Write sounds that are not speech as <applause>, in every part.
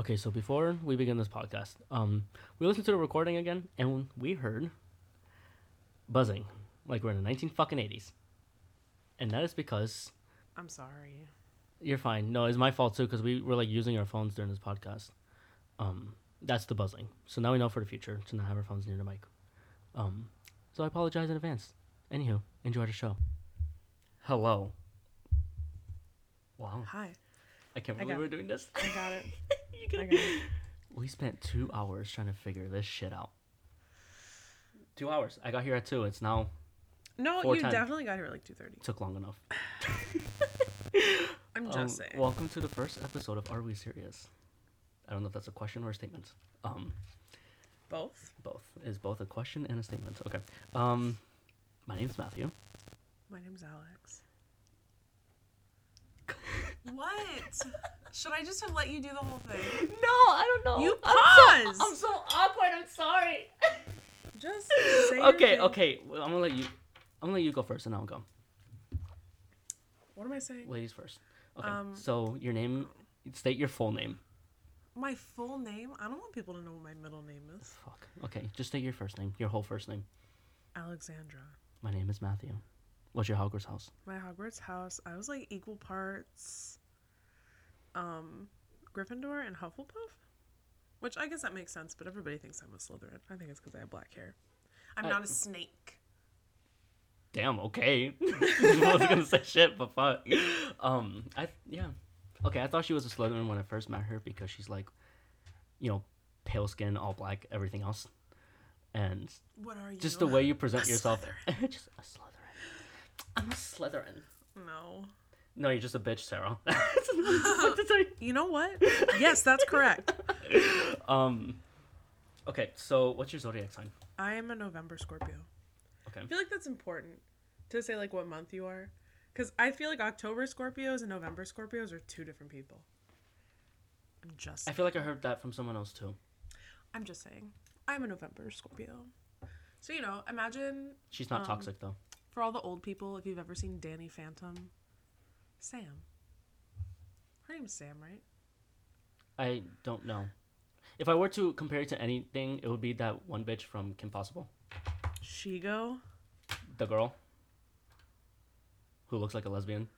Okay, so before we begin this podcast, um, we listened to the recording again, and we heard buzzing, like we're in the nineteen fucking eighties, and that is because I'm sorry. you're fine. No, it's my fault too because we were like using our phones during this podcast. Um, that's the buzzing. So now we know for the future to not have our phones near the mic. Um, so I apologize in advance. Anywho, enjoy the show. Hello. Wow, Hi. I can't believe got- we're doing this. I got it. <laughs> You I can- got it. <laughs> We spent two hours trying to figure this shit out. Two hours. I got here at two. It's now No, Four you definitely got here at like 2:30. took long enough. <laughs> I'm just Um, saying. welcome to the first episode of Are We Serious? I don't know if that's a question or a statement. Um, Both. both is both a question and a statement. Okay. Um, my name's Matthew. My name's Alex. What? Should I just have let you do the whole thing? No, I don't know. You I'm paused. so, I'm so awkward. I'm sorry. Just <laughs> say your okay, thing. okay. Well, I'm gonna let you. I'm gonna let you go first, and I'll go. What am I saying? Ladies first. Okay. Um, so your name. State your full name. My full name? I don't want people to know what my middle name is. Fuck. Okay, just state your first name. Your whole first name. Alexandra. My name is Matthew. What's your Hogwarts house? My Hogwarts house, I was like equal parts um Gryffindor and Hufflepuff. Which I guess that makes sense, but everybody thinks I'm a Slytherin. I think it's because I have black hair. I'm I- not a snake. Damn. Okay. <laughs> I was gonna say shit, but fuck. Um. I yeah. Okay. I thought she was a Slytherin when I first met her because she's like, you know, pale skin, all black, everything else, and What are you? just the way you present A yourself. <laughs> just a Slytherin. I'm a Slytherin. No. No, you're just a bitch, Sarah. What to say. You know what? Yes, that's correct. <laughs> um. Okay. So, what's your zodiac sign? I am a November Scorpio. Okay. I feel like that's important to say like what month you are. Because I feel like October Scorpios and November Scorpios are two different people. I'm just I feel like I heard that from someone else too. I'm just saying. I'm a November Scorpio. So you know, imagine She's not Um, toxic though. For all the old people, if you've ever seen Danny Phantom, Sam. Her name's Sam, right? I don't know. If I were to compare it to anything, it would be that one bitch from Kim Possible, Shego. the girl who looks like a lesbian.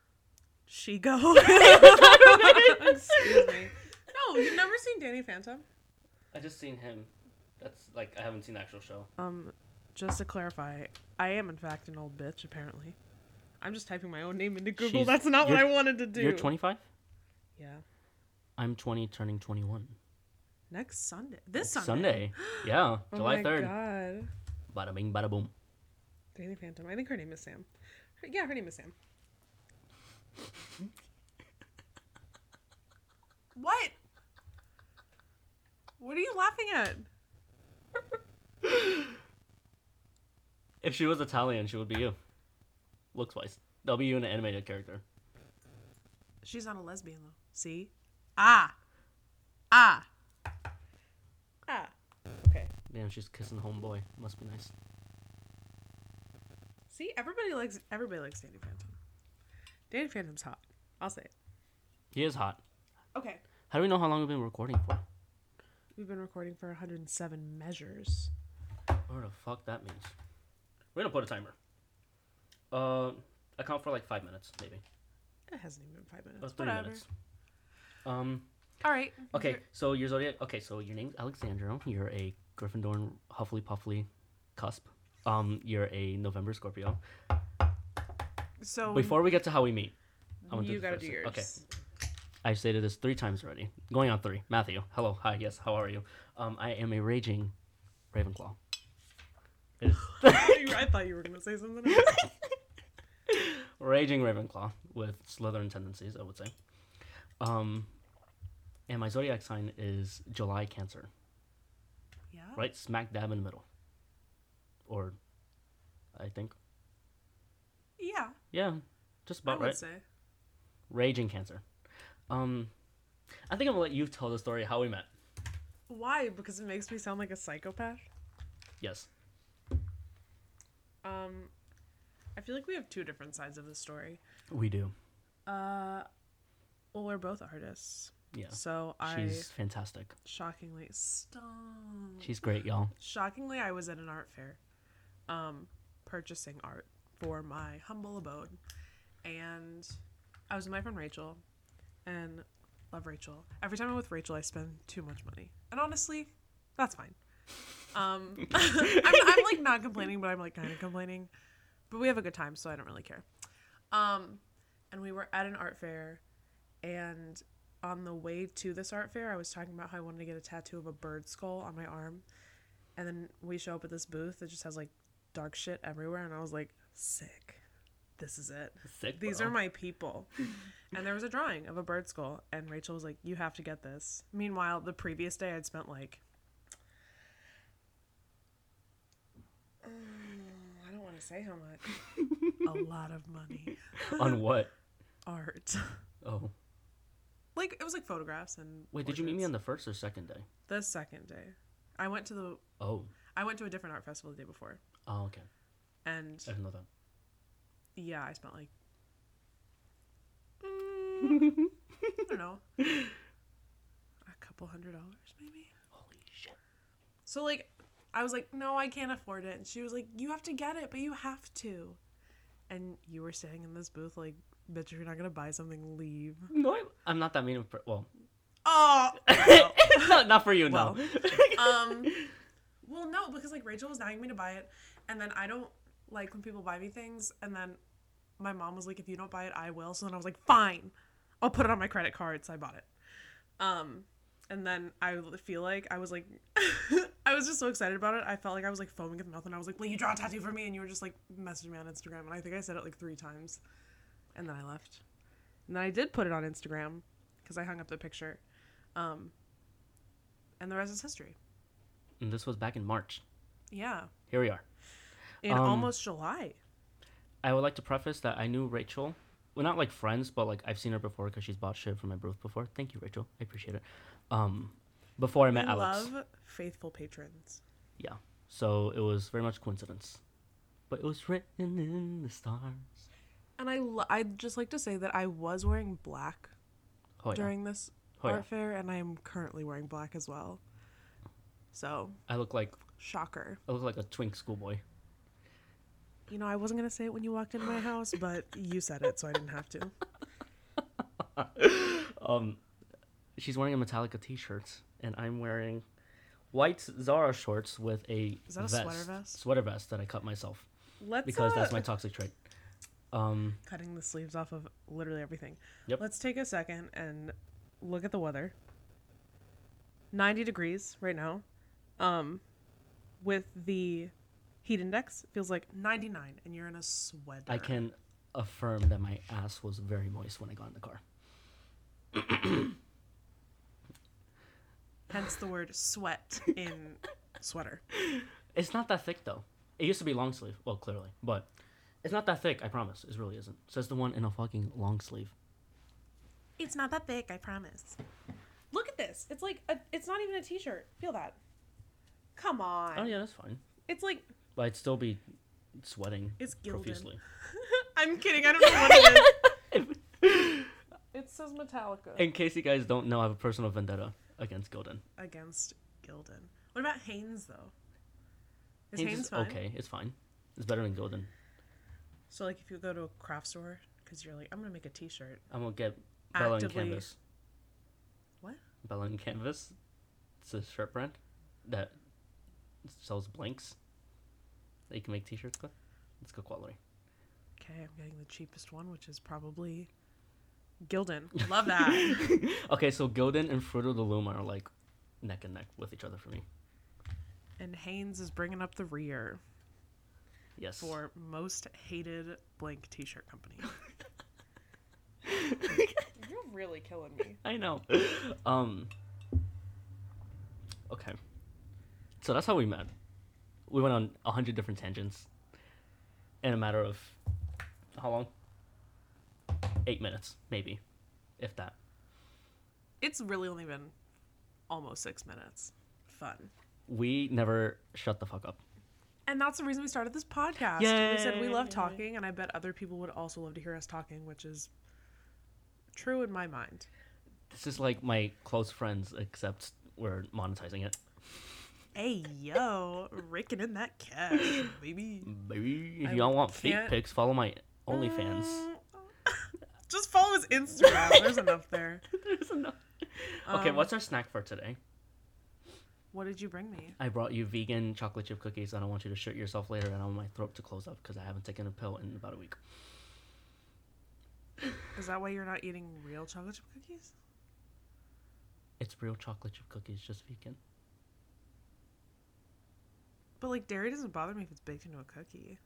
Shego. <laughs> Excuse me. No, you've never seen Danny Phantom? I just seen him. That's like I haven't seen the actual show. Um, just to clarify, I am in fact an old bitch. Apparently, I'm just typing my own name into Google. She's- That's not what I you're- wanted to do. You're 25. Yeah. I'm 20, turning 21. Next Sunday. This Sunday. <gasps> Yeah, Oh July my 3rd. God. Bada bing, bada boom. Danny Phantom. I think her name is Sam. Her- yeah, her name is Sam. <laughs> what? What are you laughing at? <laughs> If she was Italian, she would be you. Looks wise. They'll be you in an animated character. She's not a lesbian though. See? Ah. Ah. Ah. Okay. Damn, she's kissing homeboy. Must be nice. See, everybody likes everybody likes Danny Phantom. Danny Phantom's hot. I'll say it. He is hot. Okay. How do we know how long we've been recording for? We've been recording for 107 measures. What the fuck that means? We're gonna put a timer. Uh, I count for like five minutes, maybe. It hasn't even been five minutes. Or three Whatever. minutes. Um. All right. Okay, You're- so your zodiac. Okay, so your name's Alexandra. You're a Gryffindor, Huffly Puffly, cusp. Um, you're a November Scorpio. So Before we get to how we meet, I want to you do gotta do yours. Okay, I've stated this three times already. Going on three. Matthew, hello, hi, yes, how are you? Um, I am a raging Ravenclaw. <laughs> I thought you were gonna say something else. <laughs> raging Ravenclaw with Slytherin tendencies, I would say. Um, and my zodiac sign is July Cancer, Yeah. right smack dab in the middle. Or, I think, Yeah. yeah, just about I would right. say. Raging Cancer. Um, I think I'm gonna let you tell the story how we met. Why? Because it makes me sound like a psychopath. Yes. Um, I feel like we have two different sides of the story. We do. Uh, well, we're both artists. Yeah. So I. She's fantastic. Shockingly stop. She's great, y'all. shockingly I was at an art fair, um, purchasing art for my humble abode, and I was with my friend Rachel, and love Rachel. Every time I'm with Rachel, I spend too much money, and honestly, that's fine. Um, <laughs> <laughs> I'm, I'm like not complaining, but I'm like kind of complaining. But we have a good time, so I don't really care. Um, and we were at an art fair, and on the way to this art fair, I was talking about how I wanted to get a tattoo of a bird skull on my arm, and then we show up at this booth that just has like dark shit everywhere, and I was like, sick. This is it. Sick. These bro. are my people. <laughs> and there was a drawing of a bird skull, and Rachel was like, You have to get this. Meanwhile, the previous day, I'd spent like. Mm, I don't want to say how much. <laughs> a lot of money. on what? Art. Oh, Like, it was like photographs and. wait. Did you meet me on the first or second day? The second day. I went to the. Oh. I went to a different art festival the day before. Oh, okay. And I didn't know that. yeah, I spent like. <laughs> Mm, I don't know. A couple hundred dollars, maybe? Holy shit. So like I was like, no, I can't afford it. And she was like, you have to get it, but you have to. And you were sitting in this booth like, bitch, if you're not gonna buy something, leave. No, I'm not that mean. Of, well, Oh. <laughs> not, not for you, no. um. Well, no, because like Rachel was nagging me to buy it, and then I don't like when people buy me things, and then my mom was like, if you don't buy it, I will. So then I was like, fine, I'll put it on my credit card. So I bought it. Um. And then I feel like I was like, <laughs> I was just so excited about it. I felt like I was like foaming at the mouth, and I was like, "Will you draw a tattoo for me?" And you were just like messaging me on Instagram, and I think I said it like three times, and then I left. And then I did put it on Instagram because I hung up the picture, um, and the rest is history. and this was back in March. Yeah, Here we are. in Um, almost July. I would like to preface that I knew Rachel. Well, not like friends, but like I've seen her before because she's bought shit from my booth before. Thank you, Rachel. I appreciate it. Um, before I met I Alex. love faithful patrons. Yeah. So it was very much coincidence. But it was written in the stars. And I lo- I'd just like to say that I was wearing black Oh yeah. during this Oh, yeah. art fair, and I am currently wearing black as well. So I look like shocker. I look like a twink schoolboy. You know, I wasn't gonna say it when you walked into my house, but you said it, so I didn't have to. <laughs> Um, she's wearing a Metallica t-shirt, and I'm wearing white Zara shorts with a Is that a vest, sweater vest? Sweater vest that I cut myself Let's because that's uh, my toxic trait. Um, cutting the sleeves off of literally everything. Yep. Let's take a second and look at the weather. 90 degrees right now. Um with the heat index feels like 99 and you're in a sweater. I can affirm that my ass was very moist when I got in the car. <clears throat> Hence the word sweat in sweater. It's not that thick though. It used to be long sleeve. Well, clearly, but it's not that thick. I promise. It really isn't. Says the one in a fucking long sleeve. It's not that thick, I promise. Look at this. It's like a, it's not even a t-shirt. Feel that. Come on. Oh yeah, that's fine. It's like But I'd still be sweating It's profusely. <laughs> I'm kidding. I don't know what it is. <laughs> It says Metallica. In case you guys don't know, I have a personal vendetta against Gildan. against Gildan. What about Hanes though? Is Hanes Hanes, is fine? okay. It's fine. It's better than Gildan. So like if you go to a craft store because you're like I'm gonna make a T-shirt. I'm gonna get Bella and Canvas. What? Bella and Canvas. It's a shirt brand that sells blanks that you can make T-shirts with. It's good quality. Okay, I'm getting the cheapest one, which is probably Gildan. Love that. <laughs> okay, so Gildan and Fruit of the Loom are like neck and neck with each other for me. and Hanes is bringing up the rear Yes. for most hated blank T-shirt company. <laughs> You're really killing me. I know. Um. Okay. So that's how we met. We went on a hundred different tangents. In a matter of how long? Eight minutes, maybe, if that. It's really only been almost six minutes. Fun. We never shut the fuck up. And that's the reason we started this podcast. We said we love talking, and I bet other people would also love to hear us talking, which is true in my mind. This is like my close friends, except we're monetizing it. Hey yo, raking in that cash, baby. Baby, if y'all want fake pics, follow my OnlyFans. Mm. Just follow his Instagram. <laughs> There's enough there. There's enough. Okay, Um, what's our snack for today? What did you bring me? I brought you vegan chocolate chip cookies. I don't want you to shit yourself later, and I want my throat to close up because I haven't taken a pill in about a week. Is that why you're not eating real chocolate chip cookies? It's real chocolate chip cookies, just vegan. But like dairy doesn't bother me if it's baked into a cookie.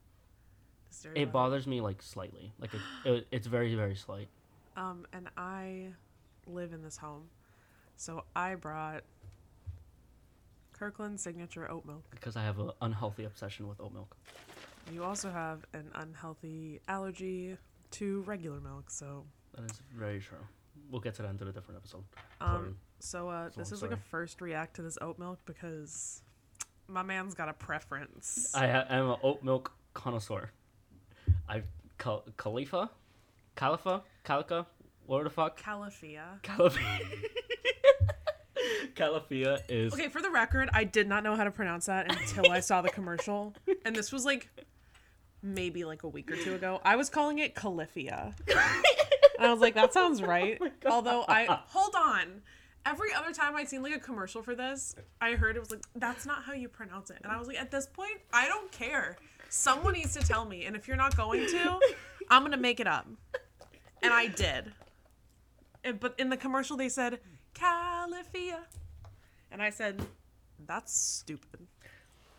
It bothers me like slightly, like it, it, <gasps> it's very very slight. Um, and I live in this home, so I brought Kirkland signature oat milk. because I have an unhealthy obsession with oat milk. You also have an unhealthy allergy to regular milk, so That is very true. We'll get to that into a different episode. um, so uh, this is like a first react to this oat milk because my man's got a preference. I ha- I'm an oat milk connoisseur. I Cal- Khalifa, Khalifa, Calica, what the fuck? Califia. Califia. <laughs> Califia is Okay, for the record, I did not know how to pronounce that until I saw the commercial, and this was like maybe like a week or two ago. I was calling it Califia. And I was like, that sounds <laughs> oh right. Although I hold on. Every other time I'd seen like a commercial for this, I heard it was like, that's not how you pronounce it. And I was like, at this point, I don't care. Someone needs to tell me. And if you're not going to, <laughs> I'm gonna make it up. And I did. And, but in the commercial they said Califia. And I said, that's stupid.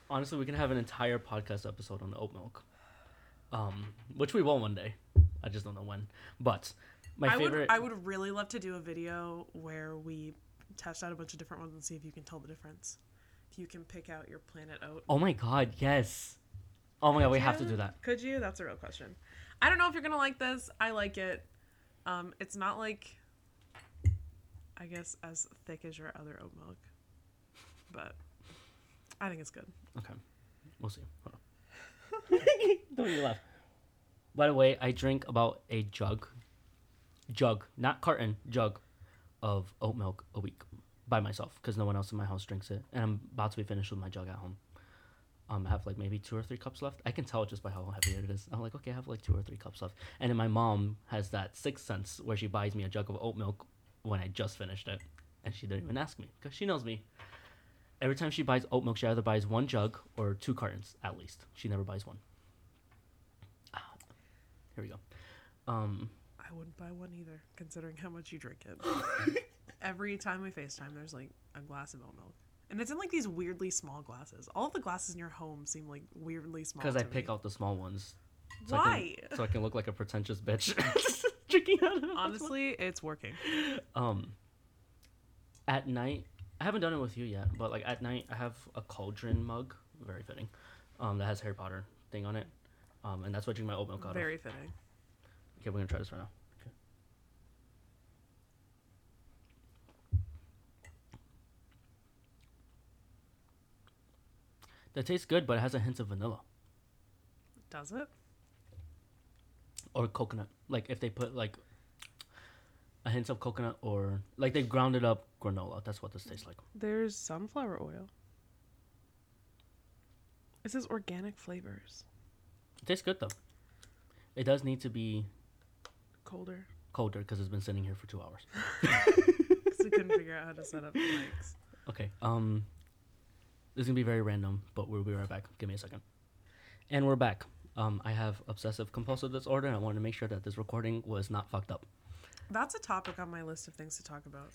honestly we can have an entire podcast episode on oat milk, um, which we will one day. I just don't know when. But my I favorite. would I would really love to do a video where we test out a bunch of different ones and see if you can tell the difference. If you can pick out your planet oat. oh my god, yes. Oh my god, we have to do that. Could you? That's a real question. I don't know if you're gonna like this. I like it. Um, it's not like I guess as thick as your other oat milk, but I think it's good. Okay, we'll see. Hold on. <laughs> don't you laugh. By the way, I drink about a jug, jug, not carton, jug, of oat milk a week by myself because no one else in my house drinks it, and I'm about to be finished with my jug at home. Um, I have like maybe two or three cups left. I can tell just by how heavy it is. I'm like, okay, I have like two or three cups left. And then my mom has that sixth sense where she buys me a jug of oat milk when I just finished it, and she didn't even ask me because she knows me. Every time she buys oat milk, she either buys one jug or two cartons at least. She never buys one. Ah, here we go. Um, I wouldn't buy one either, considering how much you drink it. <laughs> Every time we FaceTime, there's like a glass of oat milk. And it's in like these weirdly small glasses. All the glasses in your home seem like weirdly small. because I to pick out the small ones. So I Why? can, so I can look like a pretentious bitch. <laughs> <laughs> Drinking out of Honestly, it's working. um at night i haven't done it with you yet but like at night i have a cauldron mug very fitting um that has harry potter thing on it um and that's what i drink my oat milk out Very fitting. okay we're gonna try this right now that tastes good but it has a hint of vanilla Does it? or coconut like if they put like a hint of coconut or like they grounded up granola that's what this tastes like There's sunflower oil. It says organic flavors. It tastes good though. It does need to be Colder. colder because it's been sitting here for two hours. <laughs> Because we couldn't figure out how to set up the mics. Okay. Um, this is gonna be very random, but we'll be right back. Give me a second. And we're back. Um, I have obsessive compulsive disorder, and I wanted to make sure that this recording was not fucked up. That's a topic on my list of things to talk about.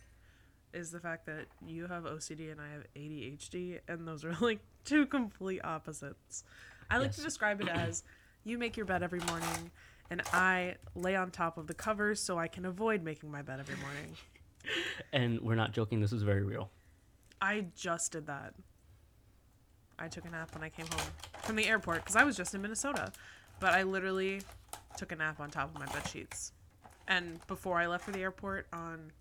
Is the fact that you have OCD and I have ADHD, and those are <laughs> like two complete opposites. I like to describe it as <clears throat> you make your bed every morning, and I lay on top of the covers so I can avoid making my bed every morning. <laughs> And we're not joking. This is very real. I just did that. I took a nap when I came home from the airport because I was just in Minnesota, but I literally took a nap on top of my bed sheets. And before I left for the airport on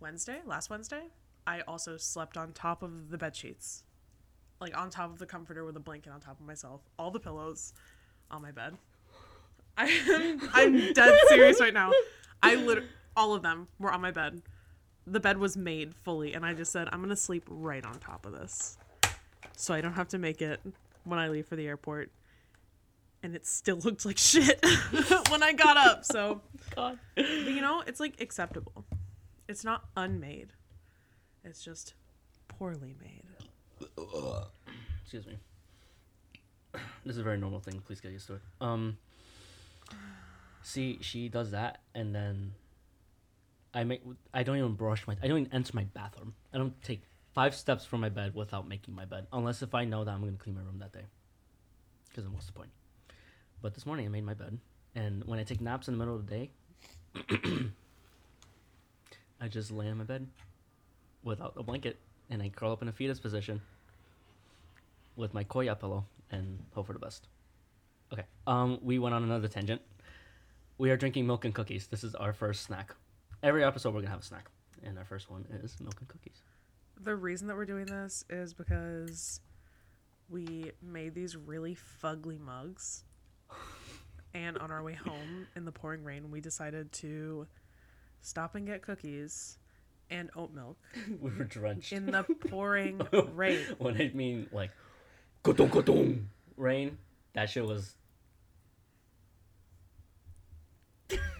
Wednesday, last Wednesday, I also slept on top of the bed sheets, like on top of the comforter with a blanket on top of myself, all the pillows on my bed. I am I'm dead serious right now. I literally all of them were on my bed. The bed was made fully, and I just said, I'm gonna sleep right on top of this, so I don't have to make it when I leave for the airport. And it still <laughs> looked like shit <laughs> when I got up. So, <laughs> God. but you know, it's like acceptable. It's not unmade. It's just poorly made. <coughs> Excuse me. <coughs> This is a very normal thing. Please get used to it. Um. See, she does that, and then I make. I don't even brush my. I don't even enter my bathroom. I don't take five steps from my bed without making my bed, unless if I know that I'm gonna clean my room that day. Because then what's the point? But this morning I made my bed, and when I take naps in the middle of the day, <coughs> I just lay on my bed without a blanket, and I curl up in a fetus position with my koya pillow and hope for the best. Okay. Um, we went on another tangent. We are drinking milk and cookies. This is our first snack. Every episode we're gonna have a snack, and our first one is milk and cookies. The reason that we're doing this is because we made these really fugly mugs. And on our way home in the pouring rain, we decided to stop and get cookies and oat milk <laughs> we were drenched. in the pouring <laughs> rain. when I mean like, ka-dong, ka-dong, rain, that shit was.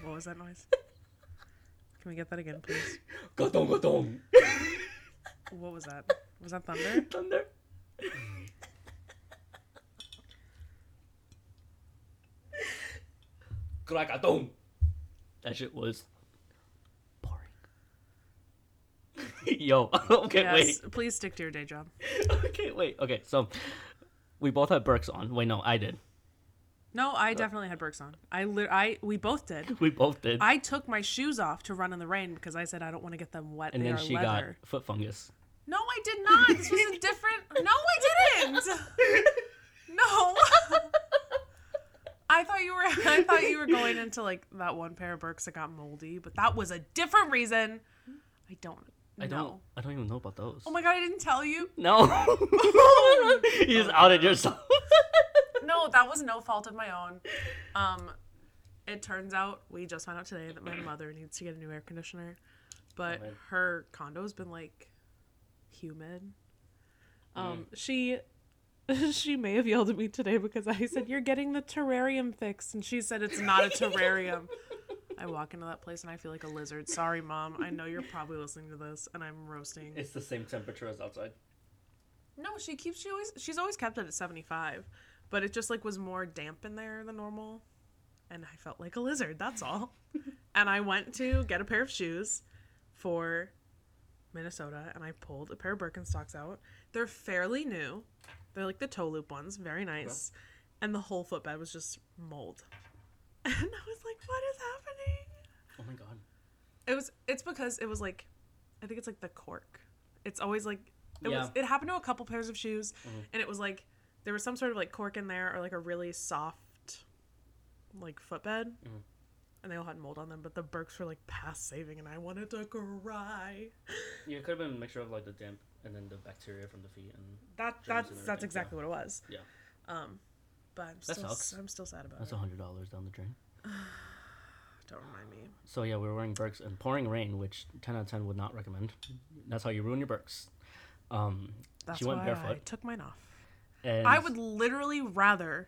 What was that noise? <laughs> Can we get that again, please? ka-dong, ka-dong. What was that? Was that thunder? <laughs> Thunder. Krakadong. That shit was boring. <laughs> Yo, <laughs> okay, yes. Please stick to your day job. wait. Okay, wait. Okay, so we both had Birks on. Wait, no, I did. No, I uh, definitely had Birks on. I, li- I, we both did. We both did. I took my shoes off to run in the rain because I said I don't want to get them wet. and they then she leather. got foot fungus. No, I did not. This was a <laughs> different. No, I didn't. No. I thought you were. I thought you were going into like that one pair of Birks that got moldy, but that was a different reason. I don't. I know. don't. I don't even know about those. Oh my god! I didn't tell you. no. <laughs> you just outed yourself. <laughs> No, that was no fault of my own. Um, it turns out we just found out today that my mother needs to get a new air conditioner, but Oh, her condo's been like humid. Um, she <laughs> she may have yelled at me today because I said you're getting the terrarium fixed, and she said it's not a <laughs> terrarium. I walk into that place and I feel like a lizard. Sorry, mom. I know you're probably listening to this, and I'm roasting. it's the same temperature as outside. No, she keeps she always she's always kept it at 75, but it just like was more damp in there than normal, and I felt like a lizard. That's all. <laughs> and I went to get a pair of shoes for Minnesota, and I pulled a pair of Birkenstocks out. They're fairly new. They're like the toe loop ones, very nice. And the whole footbed was just mold. <laughs> And I was like, "What is happening?" Oh my god. It was. It's because it was like, I think it's like the cork. It's always like it was. Yeah. It happened to a couple pairs of shoes, Mhm. and it was like there was some sort of like cork in there or like a really soft, like footbed, Mhm. And they all had mold on them. But the Birks were like past saving, and I wanted to cry. Yeah, it could have been a mixture of like the damp and then the bacteria from the feet and that that's and that's everything, exactly what it was. Yeah. Um, but I'm That still sucks. I'm still sad about that's it. a hundred dollars down the drain. <sighs> Don't remind me. So yeah, we were wearing Birks and pouring rain, which ten out of ten would not recommend. That's how you ruin your Birks. Um, That's she went why I took mine off. and I would literally rather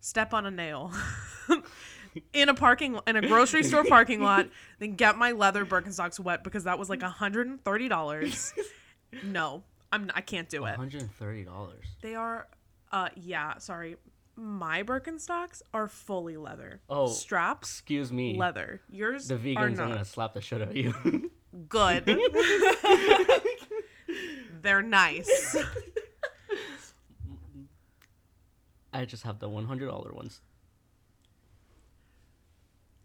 step on a nail <laughs> in a parking in a grocery store parking lot than get my leather Birkenstocks wet because that was like hundred and thirty dollars. no, I'm I can't do it. hundred and thirty dollars. They are, uh, yeah, sorry. My Birkenstocks are fully leather. Oh, straps Excuse me. leather. Yours The vegans are not gonna slap the shit out of you. good. <laughs> They're nice. I just have the one hundred dollar ones.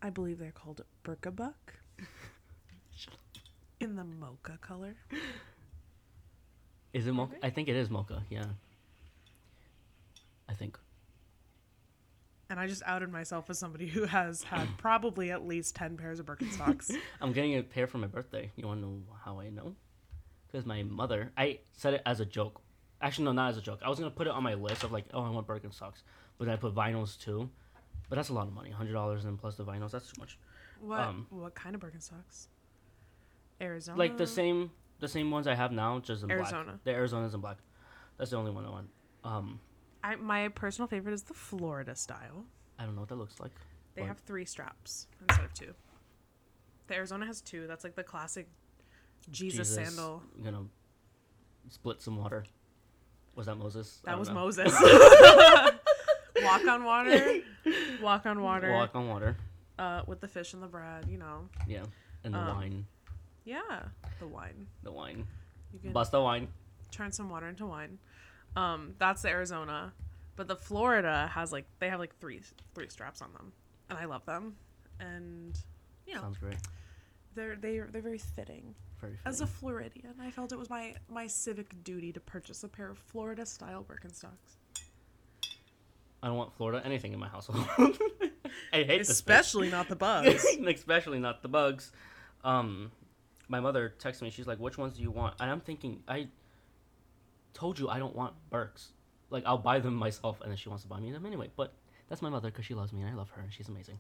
I believe they're called Birkibuc. <laughs> In the mocha color. Is it mocha? I think it is mocha. Yeah. I think. And I just outed myself as somebody who has had <laughs> probably at least 10 pairs of Birkenstocks. <laughs> I'm getting a pair for my birthday. You want to know how I know? Because my mother, I said it as a joke. Actually, no, not as a joke. I was gonna put it on my list of like, oh, I want Birkenstocks, but then I put vinyls too. But that's a lot of money, hundred dollars and plus the vinyls. That's too much. What Um, what kind of Birkenstocks? Arizona. Like the same, the same ones I have now, just in black. Arizona. The Arizona's in black. That's the only one I want. Um, I my personal favorite is the Florida style. I don't know what that looks like. They What? have three straps instead of two. The Arizona has two. That's like the classic Jesus, sandal. I'm Gonna split some water. Was that Moses? That was know. Moses. <laughs> <laughs> Walk on water. <laughs> Walk on water. Walk on water. Uh, with the fish and the bread, you know. Yeah, and the Um, wine. Yeah, the wine. The wine. You can Bust the wine. turn some water into wine. Um, that's the Arizona, but the Florida has like they have like three three straps on them, and I love them, and you know Sounds great. they're they they're very fitting. Very As a. Floridian, I felt it was my my civic duty to purchase a pair of Florida style Birkenstocks, I don't want Florida anything in my household. <laughs> I hate especially not the bugs. <laughs> especially not the bugs. Um, my mother texted me. She's like, "Which ones do you want?" And I'm thinking, I told you I don't want Birks. Like I'll buy them myself, and then she wants to buy me them anyway. But that's my mother because she loves me and I love her and she's amazing.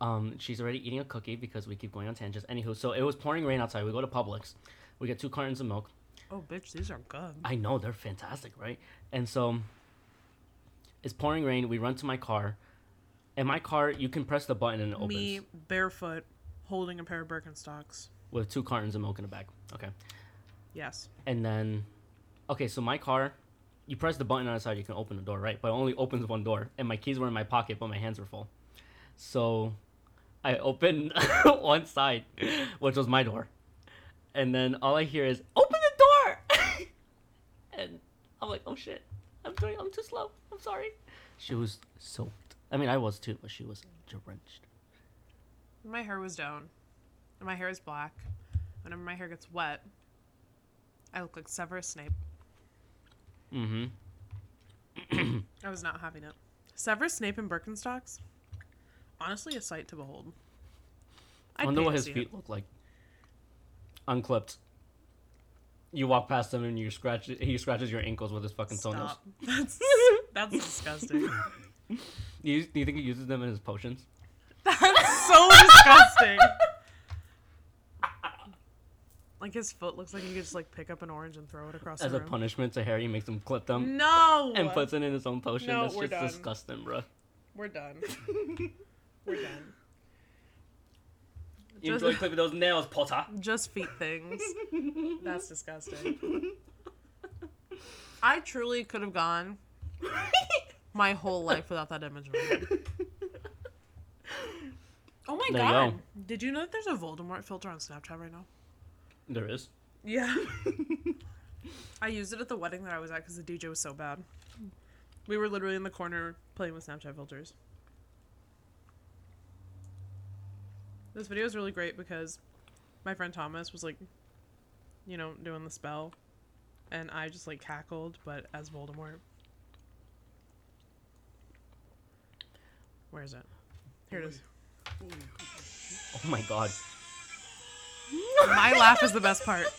Um, she's already eating a cookie because we keep going on tangents. Anywho, so it was pouring rain outside. We go to Publix. We get two cartons of milk. oh, bitch, these are good. I know they're fantastic, right? And so it's pouring rain. We run to my car. And my car, you can press the button and it opens Me barefoot, holding a pair of Birkenstocks. with two cartons of milk in the bag. Okay. Yes. And then, okay, so my car, you press the button on the side, you can open the door, right? But it only opens one door. And my keys were in my pocket, but my hands were full. So I opened <laughs> one side, which was my door. And then all I hear is, open the door! <laughs> and I'm like, oh shit, I'm doing, I'm too slow. I'm sorry. She was soaked. I mean, I was too, but she was drenched. My hair was down. And my hair is black. Whenever my hair gets wet, I look like Severus Snape. Mm-hmm. <clears throat> I was not having it. Severus Snape in Birkenstocks? Honestly, a sight to behold. I I'd wonder what his feet it. look like. Unclipped. You walk past him and you scratch. He scratches your ankles with his fucking toenails. <laughs> That's, that's disgusting. Do you, do you think he uses them in his potions? That's so disgusting. Like his foot looks like he could just like pick up an orange and throw it across As a room. punishment to Harry, he makes him clip them no. and puts it in his own potion. No, That's we're just done. disgusting, bro. We're done. <laughs> We're done. You Just- enjoy clipping those nails, Potter. Just feet things. <laughs> That's disgusting. I truly could have gone <laughs> my whole life without that image. in my head. Oh my There you god! go. Did you know that there's a Voldemort filter on Snapchat right now? There is. Yeah. <laughs> I used it at the wedding that I was at because the DJ was so bad. We were literally in the corner playing with Snapchat filters. This video is really great because my friend Thomas was like, you know, doing the spell, and I just like cackled, but as Voldemort. Where is it? Here it is. Oh my god. My laugh is the best part.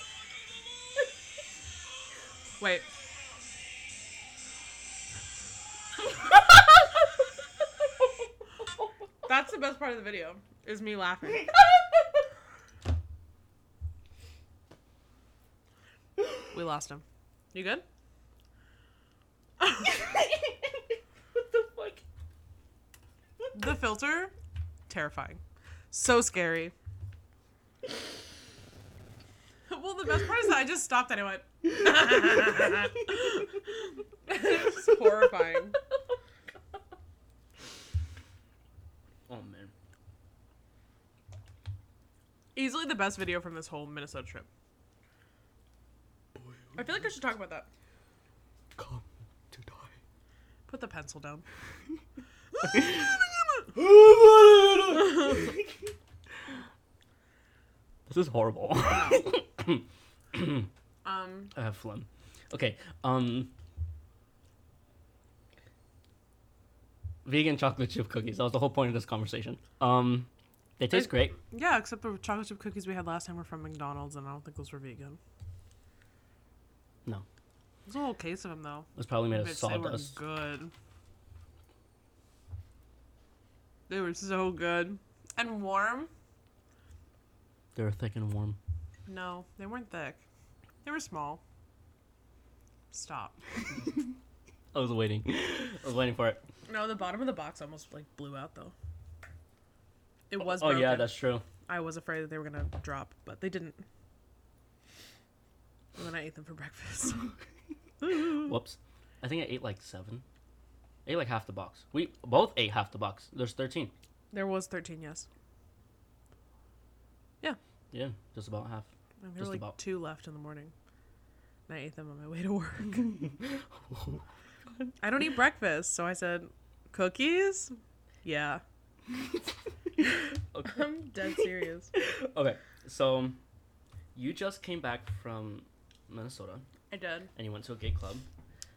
Wait. <laughs> That's the best part of the video, is me laughing. <laughs> We lost him. You good? what the fuck? The filter, terrifying. So scary. well, the best part is that I just stopped and I went. <laughs> <laughs> it's horrifying. Oh man. Easily the best video from this whole Minnesota trip. I feel like I should talk about that. Come to die. Put the pencil down. <laughs> this is horrible. <laughs> Um, I have phlegm. Okay. Um. Vegan chocolate chip cookies. That was the whole point of this conversation. Um, they taste I- great. yeah, except the chocolate chip cookies we had last time were from McDonald's, and I don't think those were vegan. No, There's a whole case of them though. it was probably made of Bitch, they were sawdust. good. They were so good and warm. They were thick and warm. No, they weren't thick. They were small. Stop. <laughs> I was waiting. I was waiting for it. No, the bottom of the box almost like blew out though. It oh, was. Oh yeah, that's true. I was afraid that they were gonna drop, but they didn't. And then I ate them for breakfast. <laughs> Whoops. I think I ate like seven. I ate like half the box. We both ate half the box. There's thirteen. there was thirteen, yes. Yeah, Yeah, just about half. And there Just were like about. two left in the morning. And I ate them on my way to work. <laughs> I don't eat breakfast, so I said, "Cookies." Yeah, <laughs> Okay. I'm dead serious. okay, so you just came back from Minnesota I did. and you went to a gay club.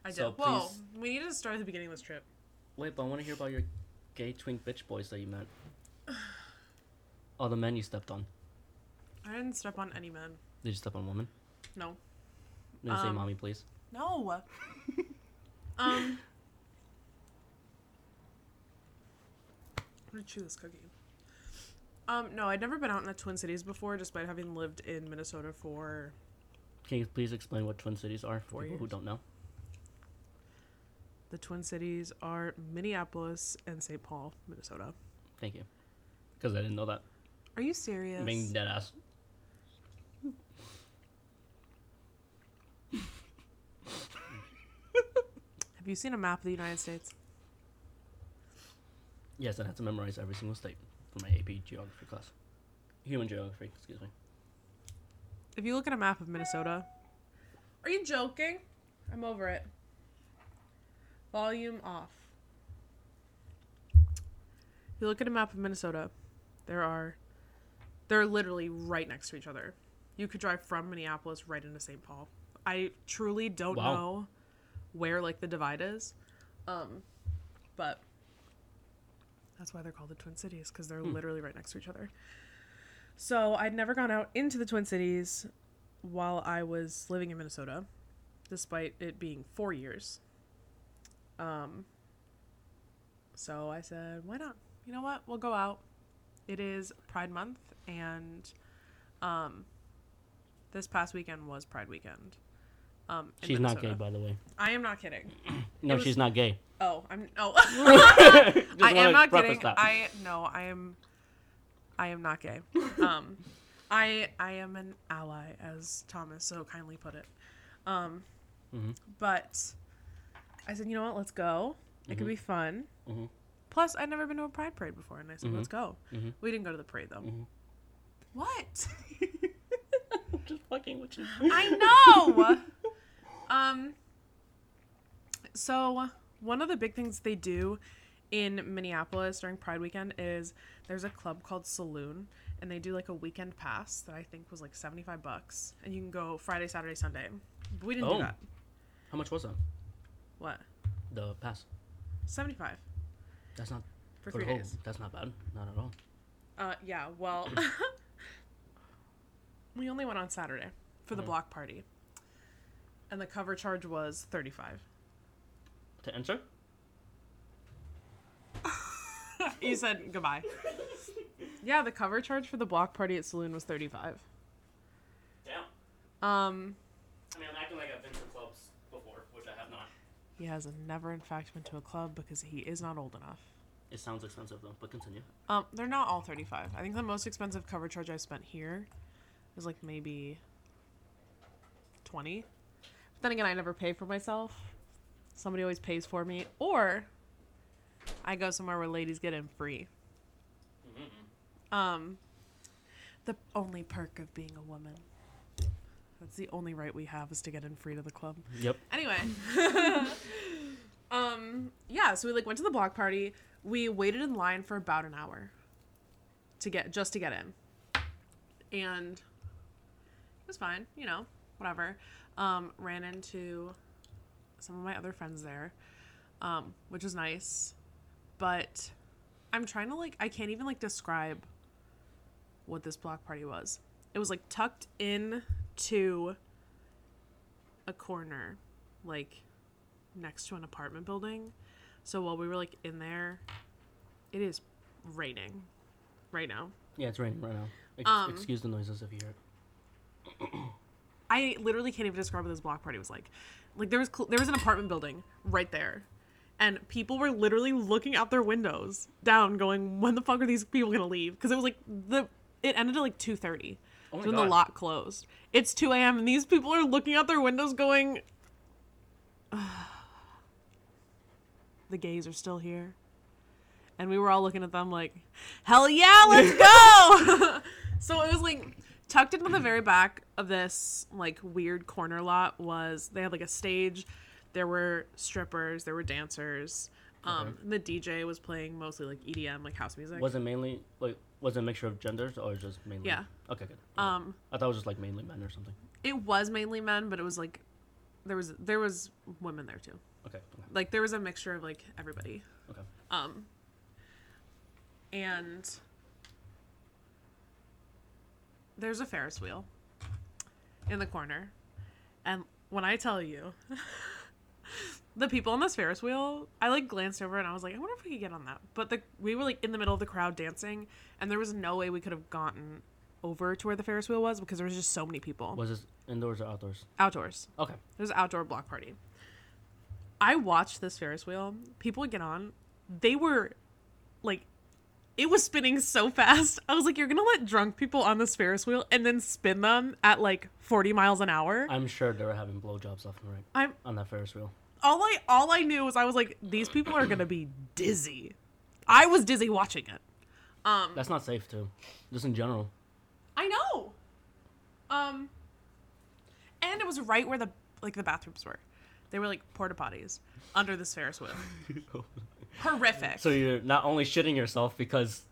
I did. So Whoa, please- we need to start at the beginning of this trip. Wait, but I want to hear about your gay twink bitch boys that you met. Oh, the men you stepped on. I didn't step on any men. Did you step on women? No. Did you say Um, mommy, please? No. <laughs> um. I'm gonna chew this cookie. Um, no, I'd never been out in the Twin Cities before, despite having lived in Minnesota for Can you please explain what Twin Cities are for people who don't know? the Twin Cities are Minneapolis and St. Paul, Minnesota. Thank you. Because I didn't know that. Are you serious? Being dead ass. <laughs> Have you seen a map of the United States? Yes, I had to memorize every single state for my AP geography class. Human geography, excuse me. If you look at a map of Minnesota, are you joking? I'm over it. Volume off. If you look at a map of Minnesota, there are they're literally right next to each other. You could drive from Minneapolis right into St. Paul. I truly don't Wow. know where like the divide is. Um but that's why they're called the Twin Cities because they're literally right next to each other. So I'd never gone out into the Twin Cities while I was living in Minnesota, despite it being four years. Um, so I said, why not? You know what? We'll go out. It is Pride Month, and um, this past weekend was Pride Weekend. Um, She's not gay, by the way. I am not kidding. <clears throat> No, was- she's not gay. Oh, I'm oh. <laughs> <laughs> I am not kidding. that. I no, I am I am not gay. <laughs> Um I I am an ally as Thomas so kindly put it. Um Mhm. but I said, "You know what? Let's go. It could Mhm. be fun." Mhm. Plus, I'd never been to a pride parade before, and I said, Mhm. "Let's go." Mhm. We didn't go to the parade though. Mhm. What? Just fucking with you. I know. Um. So one of the big things they do in Minneapolis during Pride Weekend is there's a club called Saloon, and they do like a weekend pass that I think was like seventy five bucks, and you can go Friday, Saturday, Sunday. But we didn't Oh. do that. How much was that? What? The pass. Seventy five That's not for for three days. That's not bad. Not at all. Uh, yeah. Well, <laughs> we only went on Saturday for the Mhm. block party, and the cover charge was thirty five. To enter? <laughs> you said goodbye. Yeah, the cover charge for the block party at Saloon was 35. Damn. Um, I mean, I'm acting like I've been to clubs before, which I have not. he has never in fact been to a club because he is not old enough. It sounds expensive though, but continue. Um, they're not all 35. I think the most expensive cover charge I spent here is like maybe 20. Then again, I never pay for myself. Somebody always pays for me or I go somewhere where ladies get in free. Um, the only perk of being a woman. That's the only right we have is to get in free to the club. Yep. Anyway, <laughs> um, yeah. So we like went to the block party. We waited in line for about an hour to get just to get in, and it was fine. You know, whatever. Um, ran into some of my other friends there, um, which was nice, but I'm trying to like I can't even like describe what this block party was. It was like tucked in to a corner, like next to an apartment building. So while we were like in there, it is raining right now. Yeah, it's raining right now. Ex- Um, excuse the noises if you hear it. I literally can't even describe what this block party was like. Like there was cl- there was an apartment building right there, and people were literally looking out their windows down, going, "When the fuck are these people gonna leave?" Because it was like the it ended at like two thirty. Oh when the God. lot closed. It's two a.m. and these people are looking out their windows, going, "The gays are still here," and we were all looking at them like, "Hell yeah, let's <laughs> go!" <laughs> so it was like tucked into the very back of this like weird corner lot was they had like a stage there were strippers there were dancers um and the dj was playing mostly like edm like house music Was it mainly like was it a mixture of genders or just mainly? Yeah. Okay, good. um I thought it was just like mainly men or something. it was mainly men but it was like there was there was women there too Okay. okay. like there was a mixture of like everybody Okay. um and there's a ferris wheel in the corner and when i tell you <laughs> the people on this ferris wheel i like glanced over and i was like i wonder if we could get on that but the we were like in the middle of the crowd dancing and there was no way we could have gotten over to where the ferris wheel was because there was just so many people Was this indoors or outdoors? outdoors Okay. was an outdoor block party. I watched this Ferris wheel. People would get on. They were like, it was spinning so fast. I was like, you're gonna let drunk people on this Ferris wheel and then spin them at like 40 miles an hour. I'm sure they were having blowjobs off and right I'm on that Ferris wheel. all I all I knew was I was like, these people are gonna be dizzy. I was dizzy watching it. Um, That's not safe too. Just in general. I know. Um, and it was right where the like the bathrooms were. They were like porta potties under this Ferris wheel. <laughs> <laughs> Horrific. So you're not only shitting yourself because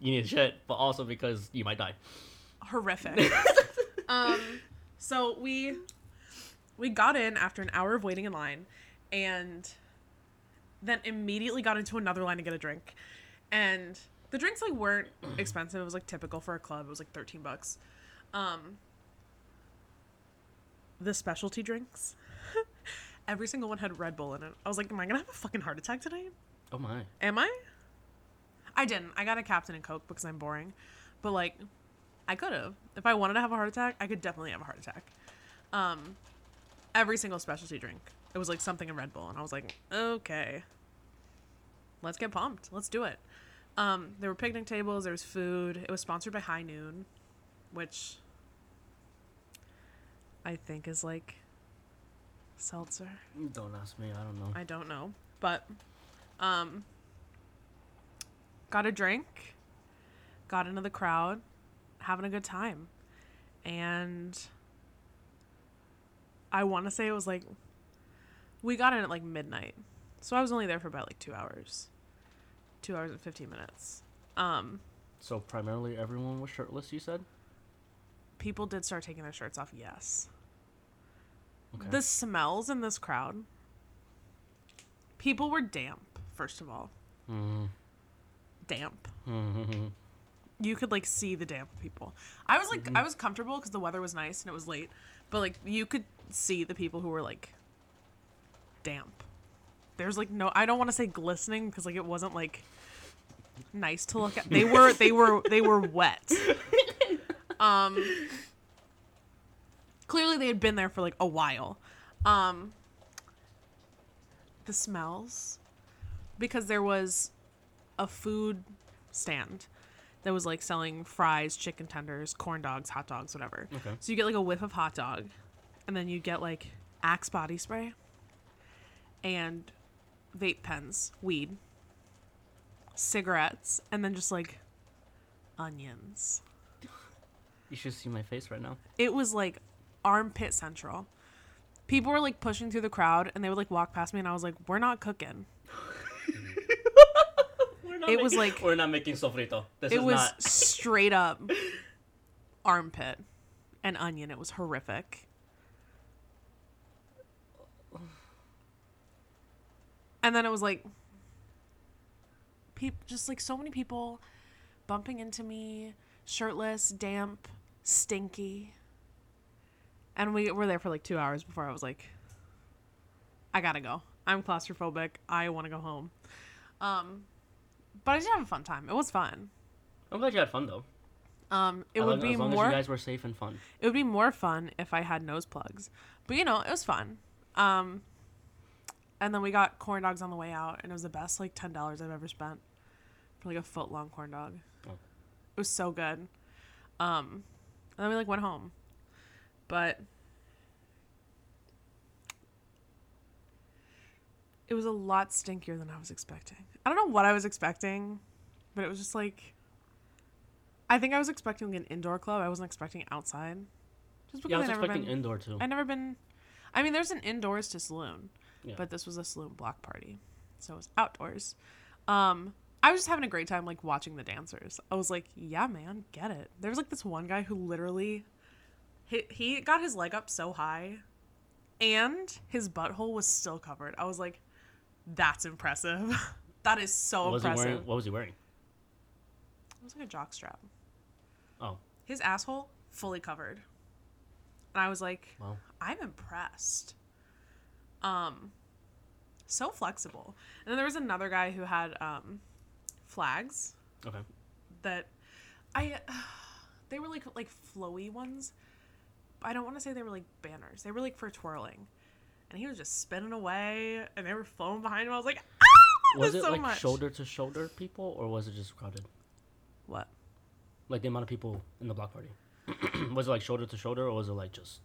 you need to shit, but also because you might die. Horrific. <laughs> um, so we we got in after an hour of waiting in line, and then immediately got into another line to get a drink, and the drinks like weren't expensive. It was like typical for a club. It was like thirteen bucks. Um, the specialty drinks. <laughs> Every single one had Red Bull in it. I was like, am I gonna have a fucking heart attack tonight? Oh my. Am I? I didn't. I got a Captain and Coke because I'm boring. But like, I could have. If I wanted to have a heart attack, I could definitely have a heart attack. Um, every single specialty drink. It was like something in Red Bull, and I was like, okay, let's get pumped. Let's do it. Um, there were picnic tables. There was food. It was sponsored by High Noon, which I think is like seltzer. Don't ask me. I don't know. I don't know, but um got a drink, got into the crowd, having a good time. And I want to say it was like we got in at like midnight. So I was only there for about like 2 hours. 2 hours and 15 minutes. Um So primarily everyone was shirtless. You said. people did start taking their shirts off, yes. Okay. The smells in this crowd. People were damp, first of all. Mm. Damp. Mhm. you could like see the damp people. I was like I was comfortable because the weather was nice and it was late, but like you could see the people who were like damp. There's like no I don't want to say glistening because like it wasn't like nice to look at. They were they were they were wet. <laughs> Um clearly they had been there for like a while. Um the smells because there was a food stand that was like selling fries, chicken tenders, corn dogs, hot dogs, whatever. Okay. So you get like a whiff of hot dog, and then you get like Axe body spray and vape pens, weed, cigarettes, and then just like onions. You should see my face right now. It was like armpit central. People were like pushing through the crowd, and they would like walk past me, and I was like, "We're not cooking." It was <laughs> like- we're not making sofrito. This it is was not. straight up armpit and onion. It was horrific. And then it was like, peop- just like so many people bumping into me, shirtless, damp, stinky. And we were there for like two hours before I was like, I gotta go. I'm claustrophobic. I want to go home. Um, but I did have a fun time. It was fun. I'm glad you had fun though. Um, it As would long- be as long more. as you guys were safe and fun. it would be more fun if I had nose plugs. But you know, it was fun. Um, and then we got corn dogs on the way out, and it was the best like ten dollars I've ever spent for like a foot long corn dog. Oh. It was so good. Um, and then we like went home, but it was a lot stinkier than I was expecting. I don't know what I was expecting, but it was just like. I think I was expecting an indoor club. I wasn't expecting outside. Just because Yeah, I was never expecting been, indoor too. I never been. I mean, there's an indoors to saloon, Yeah. but this was a saloon block party, so it was outdoors. Um, I was just having a great time, like watching the dancers. I was like, yeah, man, get it. There was like this one guy who literally, he he got his leg up so high, and his butthole was still covered. I was like, that's impressive. <laughs> that is so What impressive. wearing? What was he wearing? It was like a jock strap. Oh, His asshole fully covered. And I was like, I'm impressed. Um so flexible. And then there was another guy who had um flags okay. that I <sighs> they were like like flowy ones. I don't want to say they were like banners. They were like for twirling. And he was just spinning away and they were flowing behind him. I was like, ah, Was it so like much. shoulder to shoulder people, or was it just crowded? What? Like the amount of people in the block party. <clears throat> was it like shoulder to shoulder, or was it like just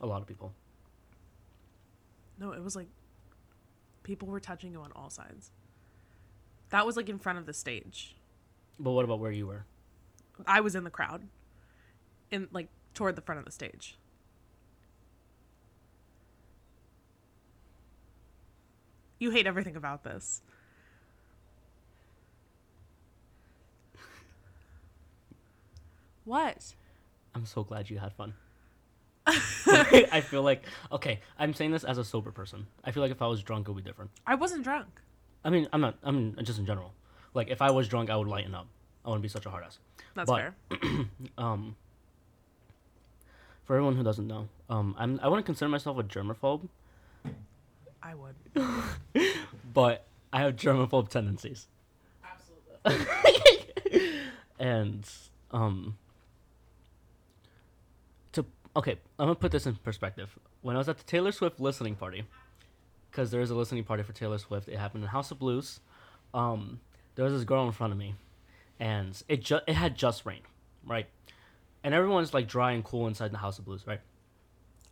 a lot of people? No, it was like people were touching you on all sides. That was like in front of the stage. But what about where you were? I was in the crowd, in like toward the front of the stage. You hate everything about this. What? I'm so glad you had fun. <laughs> I feel like okay. I'm saying this as a sober person. I feel like if I was drunk, it would be different. I wasn't drunk. I mean, I'm not. I mean, just in general. Like if I was drunk, I would lighten up. I wouldn't be such a hard ass. That's But- fair. <clears throat> Um, for everyone who doesn't know, um, I'm I wouldn't consider myself a germaphobe, I would. <laughs> but I have germaphobe tendencies. Absolutely. <laughs> and um to okay i'm gonna put this in perspective when i was at the taylor swift listening party because there is a listening party for taylor swift it happened in house of blues um there was this girl in front of me and it just it had just rained right and everyone's like dry and cool inside the house of blues right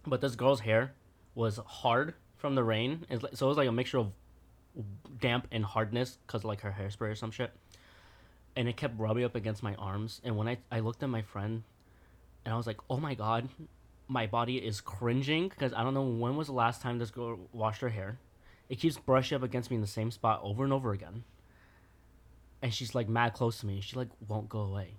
but this girl's hair was hard from the rain so it was like a mixture of damp and hardness because like her hairspray or some shit and it kept rubbing up against my arms. And when I, I looked at my friend, and I was like, oh my god, my body is cringing because I don't know when was the last time this girl washed her hair. It keeps brushing up against me in the same spot over and over again. And she's like mad close to me. She like won't go away.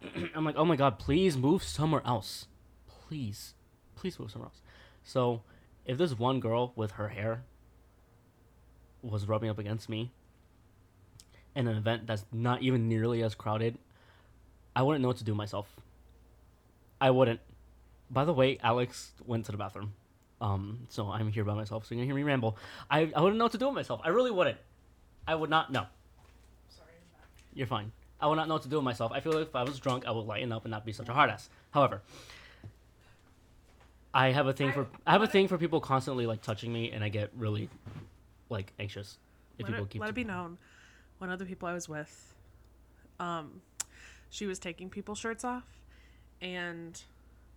<clears throat> I'm like, oh my god, please move somewhere else. Please. Please move somewhere else. So if this one girl with her hair was rubbing up against me in an event that's not even nearly as crowded, I wouldn't know what to do myself. I wouldn't. By the way, Alex went to the bathroom. Um, so I'm here by myself, so you're gonna hear me ramble. I, I wouldn't know what to do with myself. I really wouldn't. I would not know. Sorry. You're fine. I would not know what to do with myself. I feel like if I was drunk, I would lighten up and not be such a hard ass. However, I have a thing for I have a thing for people constantly like touching me, and I get really like anxious if let people it, keep. let it be known one of the people i was with um she was taking people's shirts off and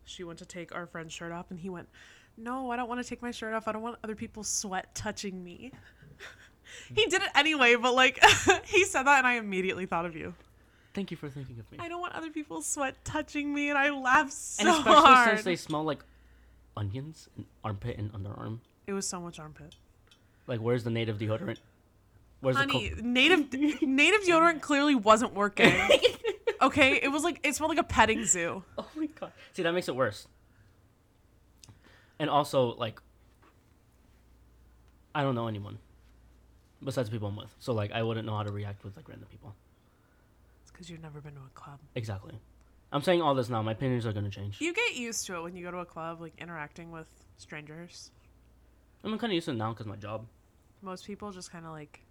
she went to take our friend's shirt off and he went no i don't want to take my shirt off i don't want other people's sweat touching me <laughs> he did it anyway but like <laughs> he said that and i immediately thought of you Thank you for thinking of me. i don't want other people's sweat touching me and i laughed so and especially hard since they smell like onions and armpit and underarm. it was so much armpit Like, where's the native deodorant? Where's honey the native <laughs> native deodorant clearly wasn't working okay it was like it smelled like a petting zoo <laughs> Oh my god! See, that makes it worse. And also, like, I don't know anyone besides people I'm with, so like, I wouldn't know how to react with like random people. It's because you've never been to a club. Exactly. I'm saying all this now. My opinions are gonna change. You get used to it when you go to a club, like interacting with strangers. I'm kind of used to it now because my job. Most people just kind of like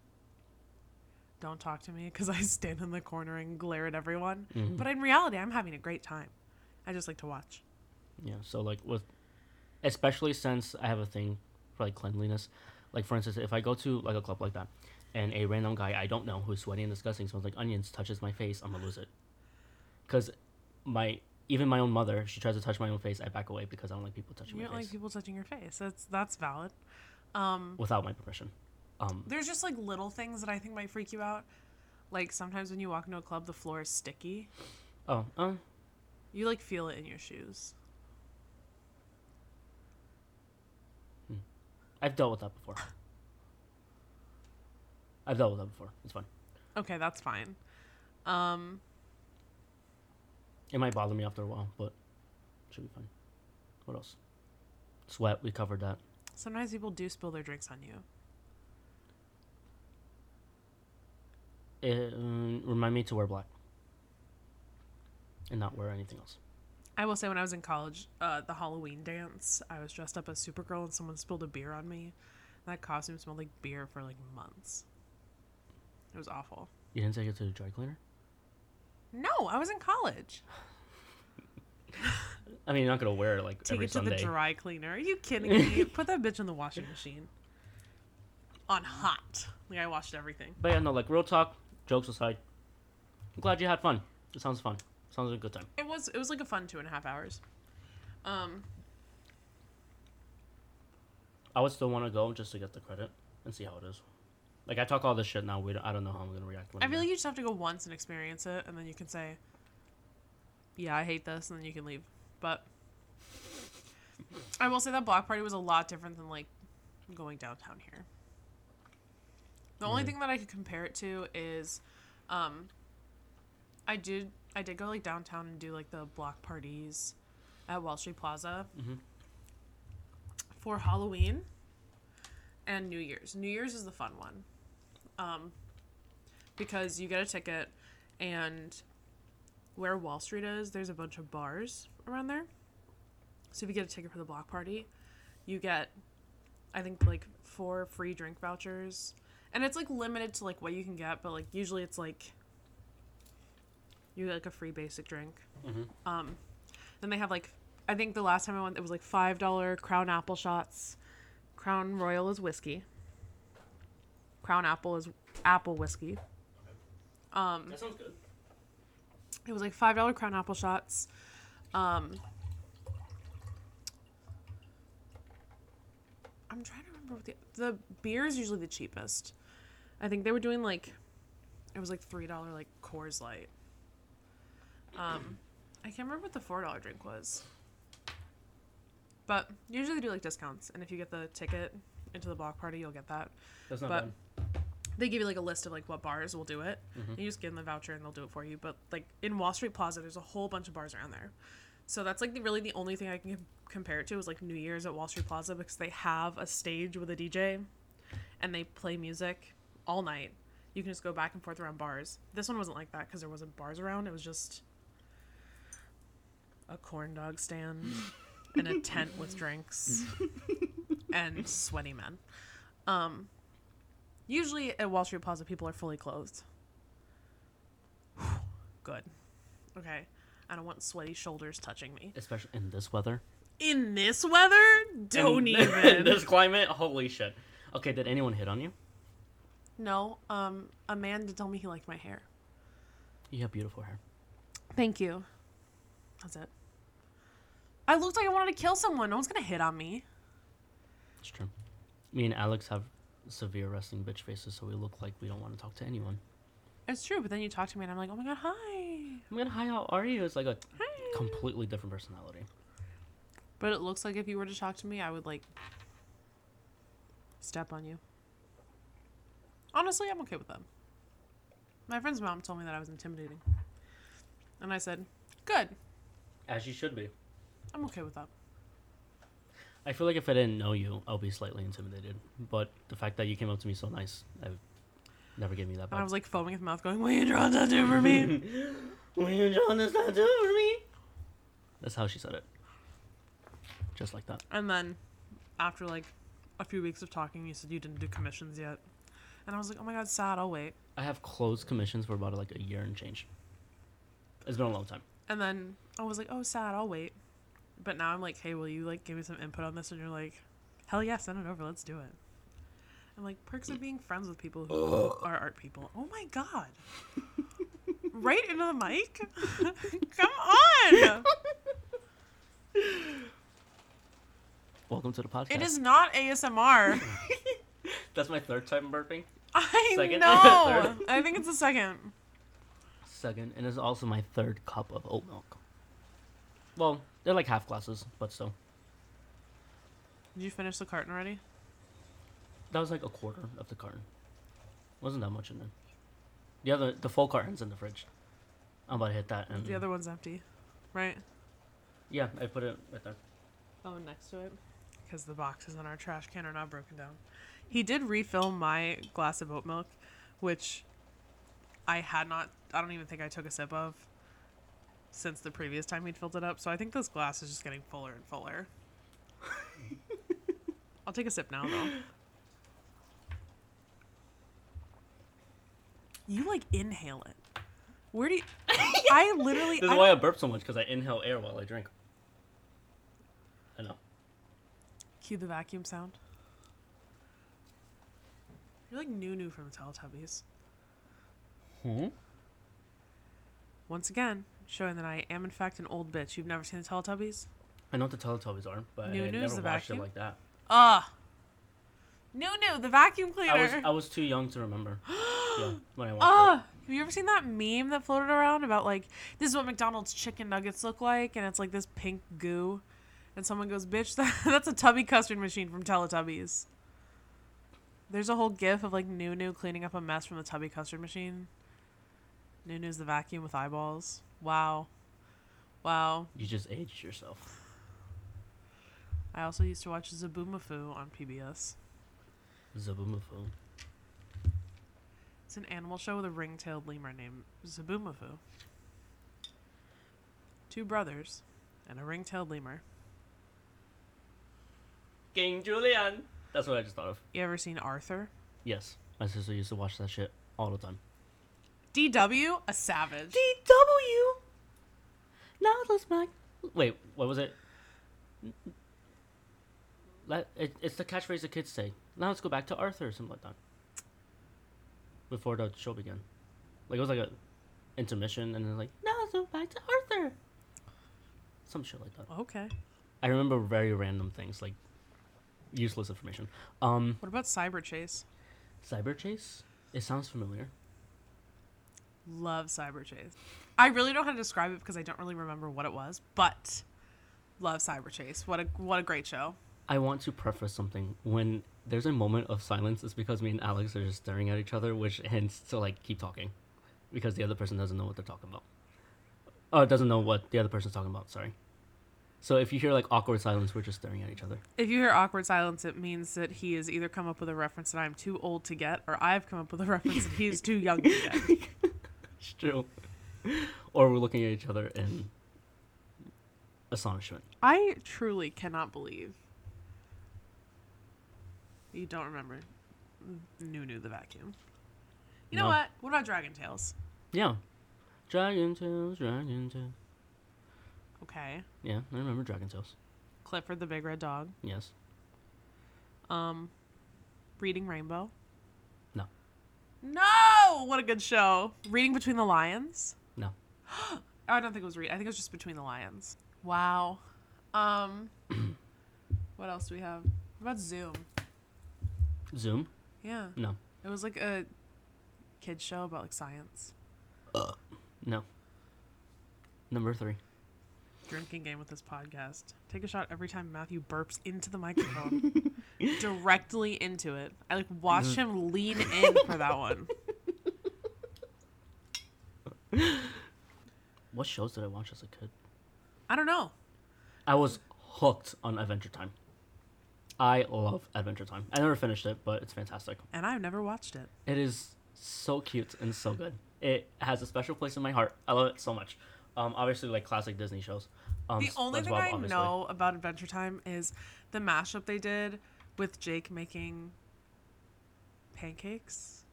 don't talk to me because <laughs> I stand in the corner and glare at everyone. Mhm. But in reality, I'm having a great time. I just like to watch. Yeah, so like with, especially since I have a thing for like cleanliness. Like for instance, if I go to like a club like that, and a random guy I don't know who's sweaty and disgusting smells like onions touches my face, I'm gonna lose it. Cause my even my own mother, she tries to touch my own face, I back away because I don't like people touching You don't like people touching your face. That's that's valid. Um, without my permission. Um, there's just like little things that I think might freak you out. Like sometimes when you walk into a club, the floor is sticky. oh, um, You like feel it in your shoes. I've dealt with that before. I've dealt with that before. It's fine. Okay, that's fine. Um, It might bother me after a while, but it should be fine. What else? Sweat. We covered that. sometimes people do spill their drinks on you. It, um, remind me to wear black and not wear anything else. I will say when I was in college, uh, the Halloween dance, I was dressed up as Supergirl and someone spilled a beer on me. That costume smelled like beer for like months. It was awful. You didn't take it to the dry cleaner. No, I was in college. <laughs> I mean, you're not gonna wear it like Take every it to Sunday. the dry cleaner. Are you kidding <laughs> me? Put that bitch in the washing machine. On hot. Like I washed everything. But yeah, no, like real talk, jokes aside. I'm glad you had fun. It sounds fun. Sounds like a good time. It was it was like a fun two and a half hours. Um, I would still want to go just to get the credit and see how it is. Like I talk all this shit now. We don't, I don't know how I'm gonna react. I feel like you just have to go once and experience it, and then you can say, "Yeah, I hate this," and then you can leave. But I will say that block party was a lot different than like going downtown here. The only thing that I could compare it to is, um, I did I did go like downtown and do like the block parties at Wall Street Plaza Mhm. for Halloween and New Year's. New Year's is the fun one. Um, because you get a ticket and where Wall Street is, there's a bunch of bars around there. So if you get a ticket for the block party, you get I think like four free drink vouchers. And it's like limited to like what you can get, but like usually it's like you get like a free basic drink. Mhm. Um then they have like I think the last time I went it was like five dollar crown apple shots. Crown Royal is whiskey. Crown Apple is apple whiskey. Um That sounds good. it was like five dollar crown apple shots. Um, I'm trying to remember what the the beer is usually the cheapest. I think they were doing like it was like three dollar like Coors Light. Um, I can't remember what the four dollar drink was. But usually they do like discounts, and if you get the ticket into the block party, you'll get that That's not But- bad. They give you like a list of like what bars will do it. Mhm. You just give them the voucher and they'll do it for you. But like in Wall Street Plaza, there's a whole bunch of bars around there. So that's like the, really the only thing I can compare it to is like New Year's at Wall Street Plaza because they have a stage with a DJ and they play music all night. You can just go back and forth around bars. This one wasn't like that because there wasn't bars around. It was just a corn dog stand and a tent with drinks <laughs> and sweaty men. Um, Usually at Wall Street Plaza, people are fully clothed. <sighs> Good. Okay. I don't want sweaty shoulders touching me. Especially in this weather. In this weather? Don't in, <laughs> even. in this climate. Holy shit. Okay, did anyone hit on you? no, um, a man did tell me he liked my hair. You have beautiful hair. Thank you. That's it. I looked like I wanted to kill someone. No one's gonna hit on me. It's true. Me and Alex have severe resting bitch faces, so we look like we don't want to talk to anyone. It's true, but then you talk to me and I'm like, oh my god, hi. I mean, hi, how are you? It's like a Hi. completely different personality. But it looks like if you were to talk to me, I would like step on you. Honestly, I'm okay with that. My friend's mom told me that I was intimidating. And I said, good. As you should be. I'm okay with that. I feel like if I didn't know you, I'll be slightly intimidated. But the fact that you came up to me so nice, I never gave me that And I was like foaming at the mouth, going, Will you draw a tattoo for me? <laughs> Will you draw this tattoo for me? That's how she said it. Just like that. and then after like a few weeks of talking, you said you didn't do commissions yet. And I was like, oh my god, sad. I'll wait. I have closed commissions for about like a year and change. It's been a long time. And then I was like, oh, sad. I'll wait. But now I'm like, hey, will you like give me some input on this? And you're like, hell yeah, send it over. Let's do it. I'm like, perks of being friends with people who are art people. Oh my god. <laughs> right into the mic? <laughs> Come on. <laughs> Welcome to the podcast. It is not ASMR. That's my third time burping. I Second? know. I think it's the second. Second, and it's also my third cup of oat milk. Well, they're like half glasses, but still. Did you finish the carton already? That was like a quarter of the carton. Wasn't that much in there. The other, the full carton's in the fridge. I'm about to hit that, and The other one's empty, right? yeah, I put it right there. Oh, next to it. Because the boxes on our trash can are not broken down. He did refill my glass of oat milk, which I had not. I don't even think I took a sip of since the previous time he'd filled it up. So I think this glass is just getting fuller and fuller. <laughs> I'll take a sip now, though. You like inhale it. Where do you? <laughs> I literally. This I is why I burp so much because I inhale air while I drink. I know. Cue the vacuum sound. You're like Noo-Noo from the Teletubbies. Hmm. Once again, showing that I am in fact an old bitch. You've never seen the Teletubbies? I know what the Teletubbies are, but I Noo-Noo's never the watched vacuum? it like that. Ah. Noo-Noo, the vacuum cleaner. I was I was too young to remember. <gasps> yeah, when I watched Ah, have you ever seen that meme that floated around about like this is what McDonald's chicken nuggets look like, and it's like this pink goo, and someone goes, "Bitch, that, <laughs> that's a tubby custard machine from Teletubbies." There's a whole gif of like Noo-Noo cleaning up a mess from the tubby custard machine. Noo-Noo's the vacuum with eyeballs. Wow, wow. You just aged yourself. I also used to watch Zoboomafoo on PBS. Zoboomafoo. It's an animal show with a ring-tailed lemur named Zoboomafoo. Two brothers and a ring-tailed lemur. King Julien. That's what I just thought of. You ever seen Arthur? Yes, my sister used to watch that shit all the time. DW, a savage. DW. Now let's back. Wait, what was it? Let it, it's the catchphrase the kids say. Now let's go back to Arthur or something like that. Before the show began, like it was like a intermission, and then like now let's go back to Arthur. Some shit like that. Okay. I remember very random things like useless information. Um, What about Cyber Chase? Cyber Chase. It sounds familiar. Love Cyber Chase. I really don't know how to describe it because I don't really remember what it was, but love Cyber Chase. What a what a great show. I want to preface something. When there's a moment of silence, it's because me and Alex are just staring at each other, which hints to like keep talking, because the other person doesn't know what they're talking about. Oh, doesn't know what the other person's talking about. Sorry. So if you hear like awkward silence, we're just staring at each other. If you hear awkward silence, it means that he has either come up with a reference that I'm too old to get, or I've come up with a reference that he is too young to get. <laughs> It's true. or we're looking at each other in astonishment. I truly cannot believe you don't remember Noo-Noo the vacuum. You know No. what? What about Dragon Tales? Yeah. Dragon Tales, Dragon Tales. Okay. Yeah, I remember Dragon Tales. Clifford the Big Red Dog. Yes. Um, Reading Rainbow. No. What a good show. Reading Between the Lions. No. <gasps> I don't think it was read. I think it was just Between the Lions. Wow. Um, <clears throat> what else do we have? What about Zoom? Zoom? Yeah. No. It was like a kids show about like science. Uh, no. Number three. Drinking game with this podcast. Take a shot every time Matthew burps into the microphone. <laughs> Directly into it. I like watched him lean in for that one. <laughs> What shows did I watch as a kid? I don't know. I was hooked on Adventure Time. I love Adventure Time. I never finished it, but it's fantastic. And I've never watched it. It is so cute and so good. It has a special place in my heart. I love it so much. Um, obviously, like classic Disney shows. Um, The only thing I obviously. know about Adventure Time is the mashup they did with Jake making pancakes.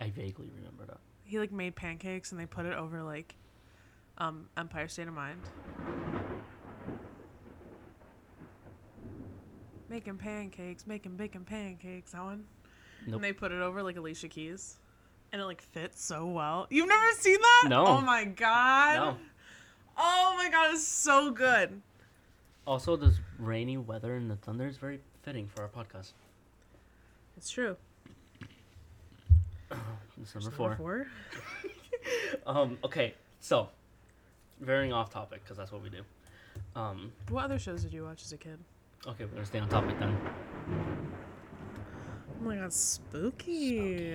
I vaguely remember that. He like made pancakes and they put it over like um Empire State of Mind. Making pancakes, making bacon pancakes. That one. Nope. And they put it over like Alicia Keys, and it like fits so well. You've never seen that? No. Oh my god. No. Oh my god, it's so good. Also, this rainy weather and the thunder is very fitting for our podcast. It's true. <clears throat> It's number four. four. <laughs> Um. Okay. So, veering off topic because that's what we do. Um. What other shows did you watch as a kid? Okay, we're gonna stay on topic then. Oh my god, spooky.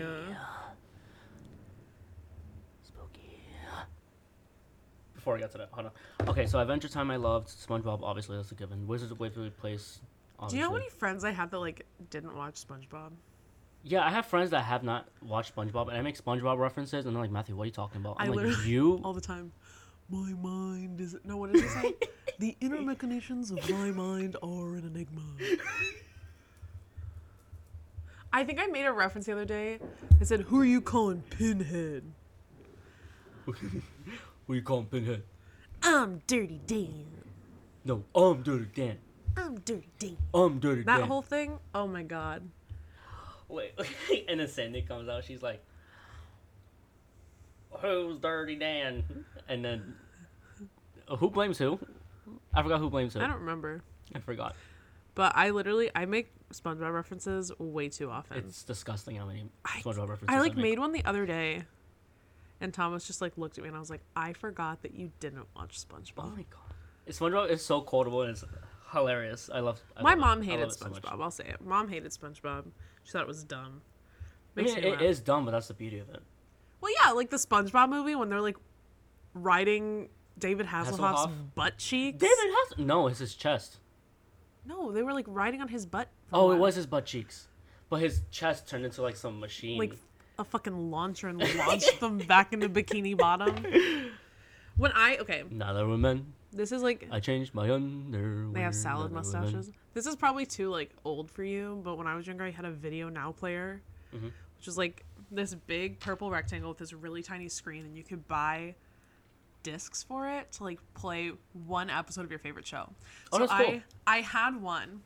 Spooky. Before I get to that, hold on. Okay, so Adventure Time I loved. SpongeBob, obviously that's a given. Wizards of Waverly Place. Do you know how many friends I had that like didn't watch SpongeBob? Yeah, I have friends that have not watched SpongeBob, and I make SpongeBob references, and they're like, Matthew, what are you talking about? I'm I like, you? <laughs> All the time. My mind is no. What does it say? <laughs> the inner machinations of my mind are an enigma. I think I made a reference the other day. It said, "Who are you calling Pinhead?" <laughs> What you calling Pinhead? I'm Dirty Dan. No, I'm Dirty Dan. I'm Dirty Dan. I'm Dirty That Dan. whole thing. Oh my god. Wait, <laughs> and then Sandy comes out. She's like, "Who's Dirty Dan?" And then, uh, who blames who? I forgot who blames who. I don't remember, I forgot. but I literally I make SpongeBob references way too often. It's disgusting how many I- SpongeBob references I like make. made one the other day, and Thomas just like looked at me and I was like, I forgot that you didn't watch SpongeBob. Oh my god, SpongeBob is so quotable and it's hilarious. I love. I My love mom I hated it so. SpongeBob. I'll say it. Mom hated SpongeBob. She thought it was dumb. I Makes mean, me it is dumb, but that's the beauty of it. Well, yeah, like the SpongeBob movie when they're like riding David Hasselhoff's Hasselhoff? butt cheeks. David has no, it's his chest. No, they were like riding on his butt. Oh, it was his butt cheeks, but his chest turned into like some machine. like a fucking launcher and <laughs> launched them back into Bikini Bottom. <laughs> When I okay, Another woman. This is like I changed my underwear. They have salad mustaches. This is probably too like old for you, but when I was younger, I had a Video Now player, Mhm. which was like this big purple rectangle with this really tiny screen, and you could buy discs for it to like play one episode of your favorite show. Oh, so that's cool. I I had one,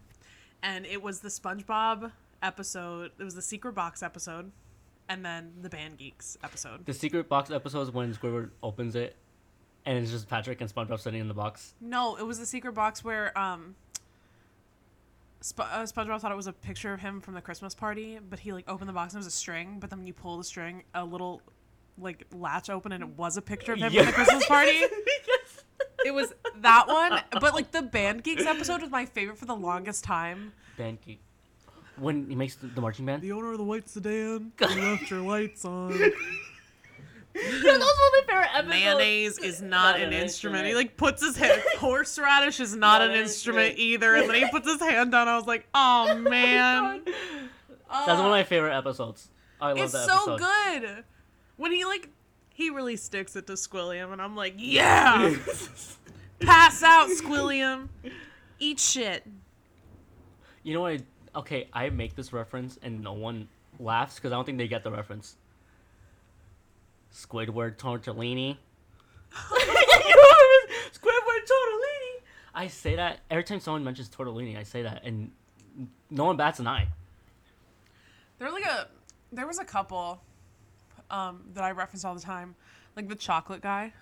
and it was the SpongeBob episode. It was the Secret Box episode, and then the Band Geeks episode. The secret box episodes when Squidward opens it, and it's just Patrick and SpongeBob sitting in the box. No, it was the secret box where um Sp- uh, SpongeBob thought it was a picture of him from the Christmas party, but he like opened the box and it was a string. But then when you pull the string, a little like latch open and it was a picture of him Yeah. from the Christmas party. <laughs> It was that one, but like the Band Geeks episode was my favorite for the longest time. Band geek. When he makes the, the marching band. The owner of the white sedan <laughs> left your lights on. <laughs> yeah, those were my favorite episodes. Mayonnaise is <laughs> not, an, instrument. He like puts his hand. <laughs> Horseradish is not, an instrument either. And then he puts his hand down. I was like, oh man. That's one of my favorite episodes. I love it's that so good. When he like, he really sticks it to Squilliam, and I'm like, yeah, pass out, Squilliam, eat shit. You know what? I, okay, I make this reference and no one laughs because I don't think they get the reference. Squidward tortellini. <laughs> Squidward tortellini. I say that every time someone mentions tortellini. I say that, and no one bats an eye. There like a, there was a couple, um, that I reference all the time, like the chocolate guy.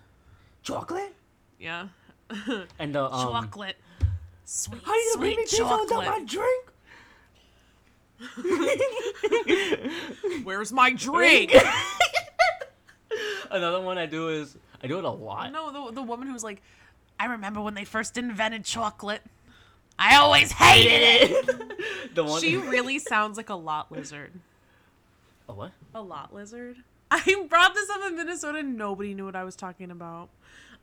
Chocolate Yeah. <laughs> and the um. chocolate. Sweet, How you sweet make me chocolate. my drink? <laughs> Where's my drink? Another one I do is I do it a lot. no, the, the woman who's like, I remember when they first invented chocolate. I always hated it. <laughs> the one. she really sounds like a lot lizard. a what? A lot lizard? <laughs> I brought this up in Minnesota and nobody knew what I was talking about.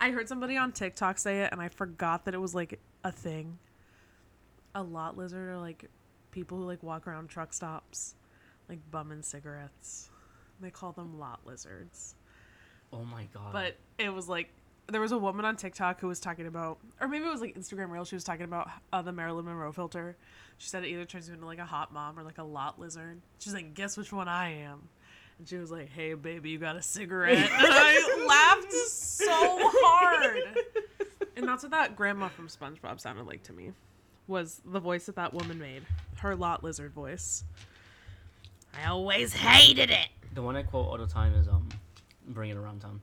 I heard somebody on TikTok say it and I forgot that it was like a thing. A lot lizard are like people who like walk around truck stops, like bumming cigarettes. They call them lot lizards. Oh my god. But it was like there was a woman on TikTok who was talking about, or maybe it was like Instagram Reel. She was talking about uh, the Marilyn Monroe filter. She said it either turns you into like a hot mom or like a lot lizard. She's like, guess which one I am. And she was like, "Hey, baby, you got a cigarette?" <laughs> And I laughed so hard. And that's what that grandma from SpongeBob sounded like to me. Was the voice that that woman made her lot lizard voice? I always hated it. The one I quote all the time is um, "Bring it around town."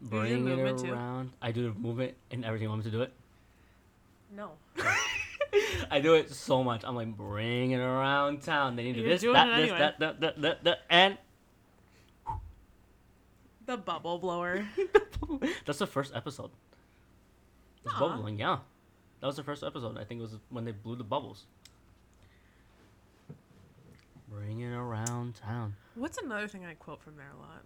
You do the Bring it movement, too? around. I do the movement and everything. You Want me to do it? No. <laughs> I do it so much. I'm like, bring it around town. They need to do You're this, that, this, anyway. that, that, that, that, that, and The bubble blower. <laughs> that's the first episode. It's bubbling, yeah. That was the first episode. I think it was when they blew the bubbles. Bring it around town. What's another thing I quote from there a lot?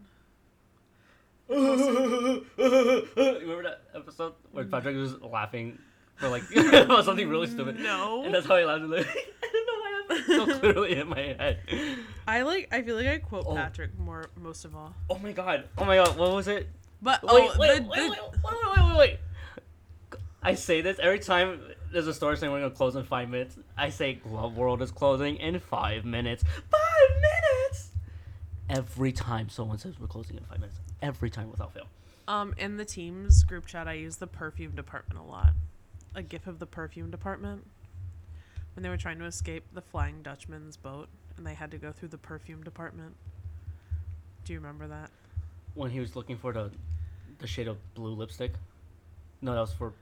<laughs> Remember that episode where mm. Patrick was laughing for like <laughs> <laughs> about something really stupid? No. And that's how he laughed. Like, I don't know why that's so clearly in my head. I like. I feel like I quote Oh. Patrick more most of all. Oh my god. Oh my god. What was it? But Wait, oh, wait, the, wait, the- wait, wait, wait, wait, wait, wait. I say this every time there's a store saying we're gonna close in five minutes. I say Glove World is closing in five minutes. Five minutes. Every time someone says we're closing in five minutes, every time without fail. um in the teams group chat, I use the perfume department a lot. A gif of the perfume department when they were trying to escape the Flying Dutchman's boat and they had to go through the perfume department. Do you remember that? When he was looking for the, the shade of blue lipstick. No, that was for,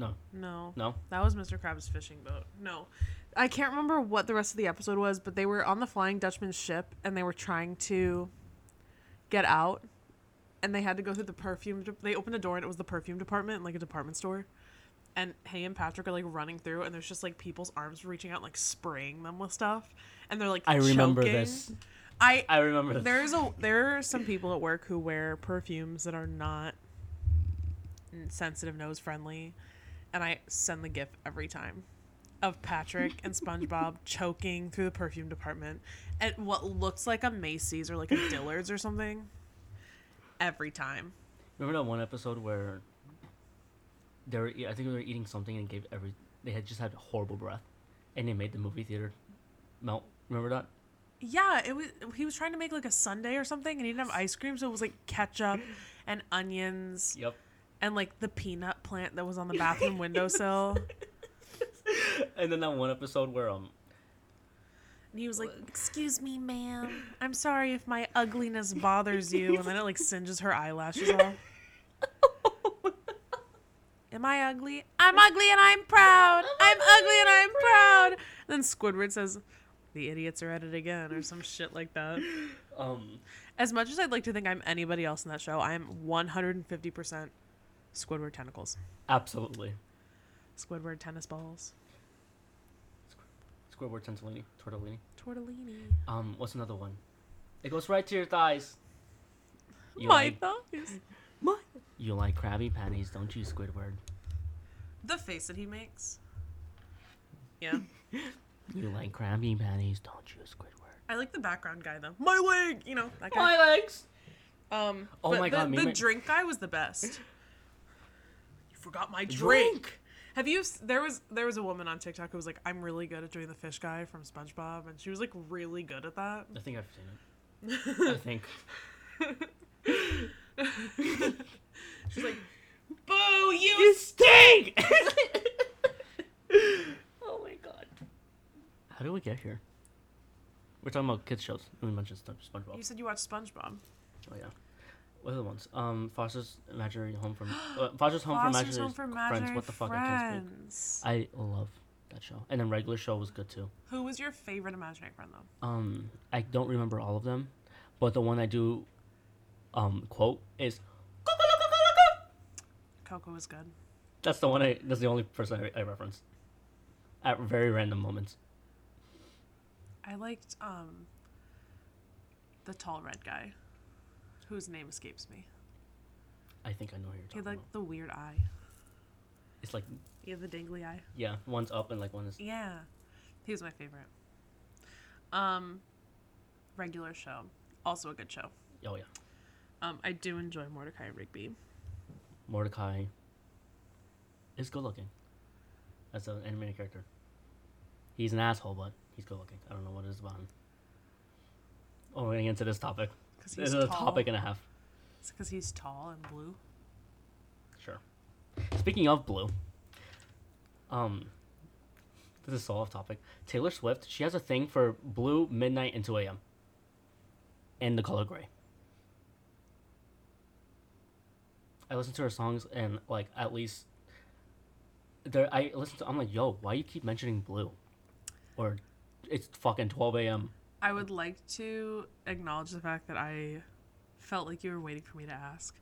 no, No. no. That was Mr. Krabs' fishing boat. No. I can't remember what the rest of the episode was, but they were on the Flying Dutchman's ship and they were trying to get out and they had to go through the perfume. de- They opened a door and it was the perfume department, like a department store. And Hay and Patrick are like running through and there's just like people's arms reaching out, like spraying them with stuff. And they're like, I remember this. I I remember this. there's a there are some people at work who wear perfumes that are not sensitive nose friendly, and I send the gif every time of Patrick and SpongeBob <laughs> choking through the perfume department at what looks like a Macy's or like a <laughs> Dillard's or something. Every time. Remember that one episode where they were, I think they were eating something and gave every, they had just had horrible breath, and they made the movie theater melt. Remember that? Yeah, it was. He was trying to make like a sundae or something, and he didn't have ice cream, so it was like ketchup <laughs> and onions Yep. And like the peanut plant that was on the bathroom windowsill. <laughs> And then that one episode where um, And he was like, "Excuse me, ma'am. I'm sorry if my ugliness bothers <laughs> you." And then it like singes her eyelashes off. <laughs> Am I ugly? I'm ugly and I'm proud. I'm ugly and I'm proud. then Squidward says, "The idiots are at it again," or some shit like that. um, As much as I'd like to think I'm anybody else in that show, I am 150% Squidward tentacles. absolutely. Squidward tennis balls. Squidward Tortellini. Tortellini. Tortellini. Um, what's another one? It goes right to your thighs. You My like, thighs. you like Krabby Patties, don't you, Squidward? The face that he makes. Yeah. <laughs> You like Krabby Patties, don't you, Squidward? I like the background guy though. My leg, you know that guy. My legs. Um. Oh my the, God, me the drink guy was the best. Forgot my drink. Have you? There was there was a woman on TikTok who was like, "I'm really good at doing the fish guy from SpongeBob," and she was like really good at that. I think I've seen it. <laughs> I think. <laughs> She's like, <laughs> "Boo, you!" You stink! oh my god. How did we get here? We're talking about kids shows. We mentioned SpongeBob. You said you watched SpongeBob. Oh yeah. What are the ones? Um, Foster's Imaginary Home from uh, Foster's Home for Foster's Imaginary Home for Friends. What the fuck? I can't speak. I love that show, and then regular show was good too. Who was your favorite imaginary friend though? Um, I don't remember all of them, but the one I do, um, quote is. Coco was good. That's the one I. That's the only person I, I reference. At very random moments. I liked um the tall red guy, whose name escapes me. I think I know who you're talking He had like about. the weird eye. It's like He had the dingly eye. yeah, one's up and like one is. Yeah, he was my favorite. Um, regular show, also a good show. Oh yeah. Um, I do enjoy Mordecai and Rigby. Mordecai is good looking as an animated character. He's an asshole, but he's good looking. I don't know what it is about him. Oh, we're getting into this topic. Because he's a tall. topic and a half. It's because he's tall and blue. Sure. Speaking of blue, um, this is so off topic. Taylor Swift, she has a thing for blue, midnight, and 2 a.m. And the color gray. I listen to her songs and like at least there I listen to I'm like, yo, why you keep mentioning blue? Or it's fucking 12 a.m. I would like to acknowledge the fact that I felt like you were waiting for me to ask,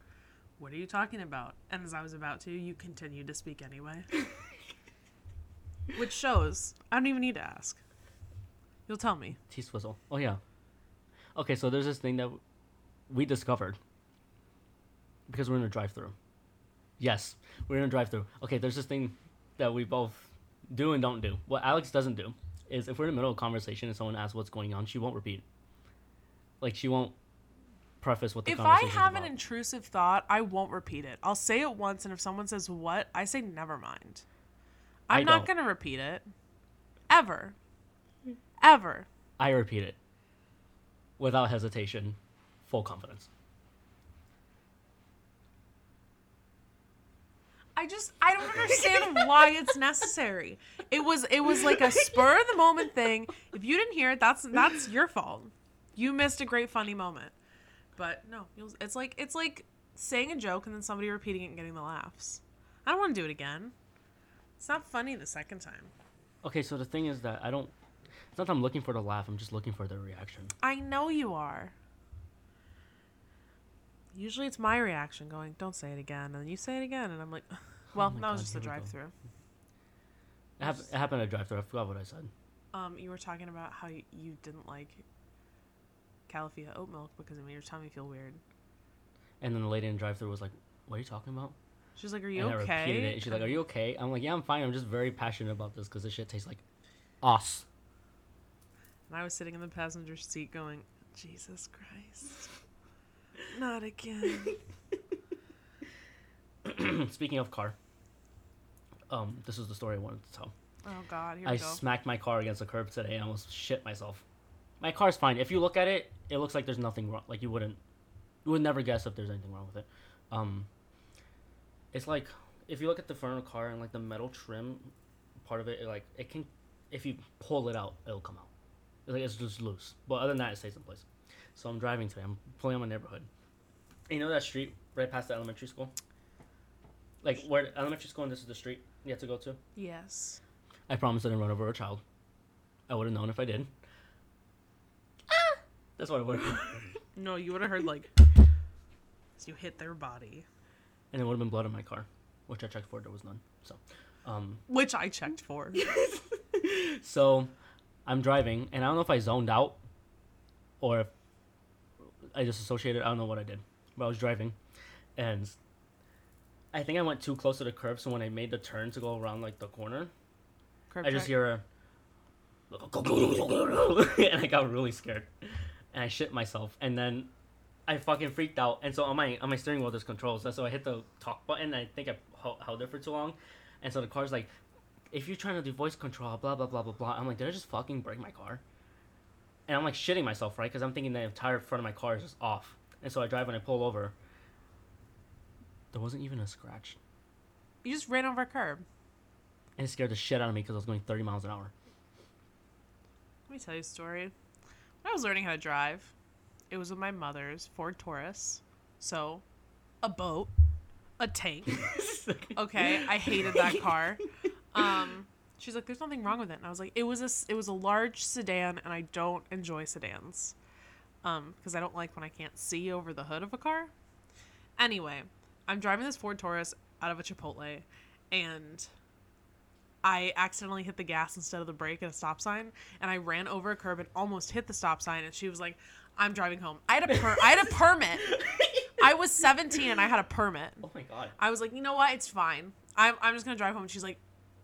What are you talking about? And as I was about to, you continued to speak anyway. <laughs> Which shows I don't even need to ask. You'll tell me. T Swizzle. Oh yeah. Okay, so there's this thing that we discovered because we're in a drive-through. Yes, we're in a drive-through. Okay, there's this thing that we both do and don't do. What Alex doesn't do is if we're in the middle of a conversation and someone asks what's going on, she won't repeat. Like she won't preface what the If I have about. an intrusive thought, I won't repeat it. I'll say it once, and if someone says what, I say never mind. I'm going to repeat it. Ever. Ever. I repeat it without hesitation, full confidence. I just I don't understand why it's necessary. It was it was like a spur of the moment thing. If you didn't hear it, that's that's your fault. You missed a great funny moment. But no, it's like it's like saying a joke and then somebody repeating it and getting the laughs. I don't want to do it again. It's not funny the second time. Okay, so the thing is that I don't. It's not that I'm looking for the laugh. I'm just looking for the reaction. I know you are. Usually it's my reaction going, "Don't say it again," and then you say it again, and I'm like, <laughs> "Well, Oh that was God, just a here we go. drive-through." It, hap- it happened at drive-through. I forgot what I said. Um, you were talking about how you, you didn't like Califia oat milk because it made your tummy feel weird. And then the lady in the drive-through was like, "What are you talking about?" She's like, "Are you and I okay?" repeated it. And she's like, "Are you okay?" I'm like, "Yeah, I'm fine. I'm just very passionate about this because this shit tastes like us." And I was sitting in the passenger seat going, "Jesus Christ, not again." <clears throat> Speaking of car, um, this is the story I wanted to tell. oh God, here I we go. smacked my car against the curb today and almost shit myself. My car's fine. If you look at it, it looks like there's nothing wrong. Like you wouldn't, you would never guess if there's anything wrong with it. Um, it's like if you look at the front of the car and like the metal trim part of it, it, like it can, if you pull it out, it'll come out. It's like it's just loose. But other than that, it stays in place. So I'm driving today. I'm pulling out my neighborhood. And you know that street right past the elementary school? Like where the elementary school and this is the street you have to go to? yes. I promise I didn't run over a child. I would have known if I did. Ah! That's what I would have. <laughs> No, you would have heard like, you hit their body, and it would have been blood in my car, which I checked for. There was none. So, um, which I checked for. <laughs> so I'm driving, and I don't know if I zoned out or if I just associated. I don't know what I did, but I was driving, and I think I went too close to the curb. So when I made the turn to go around like the corner, Curb I just hear a <laughs> and I got really scared. And I shit myself. And then I fucking freaked out. And so on my on my steering wheel there's controls. And so I hit the talk button and I think I held it for too long. And so the car's like, if you're trying to do voice control, blah blah blah blah blah. I'm like, did I just fucking break my car? And I'm like shitting myself, right? Because I'm thinking the entire front of my car is just off. And so I drive and I pull over. There wasn't even a scratch. You just ran over a curb. And it scared the shit out of me because I was going 30 miles an hour. Let me tell you a story. When I was learning how to drive, it was with my mother's Ford Taurus. So, a boat, a tank. <laughs> Okay, I hated that car. <laughs> Um, she's like, "There's nothing wrong with it," and I was like, "It was a it was a large sedan, and I don't enjoy sedans, um, because I don't like when I can't see over the hood of a car." Anyway, I'm driving this Ford Taurus out of a Chipotle, and I accidentally hit the gas instead of the brake at a stop sign, and I ran over a curb and almost hit the stop sign. And she was like, "I'm driving home." I had a per- I had a permit. I was 17 and I had a permit. oh my god. I was like, you know what? It's fine. I'm, I'm just gonna drive home. And she's like,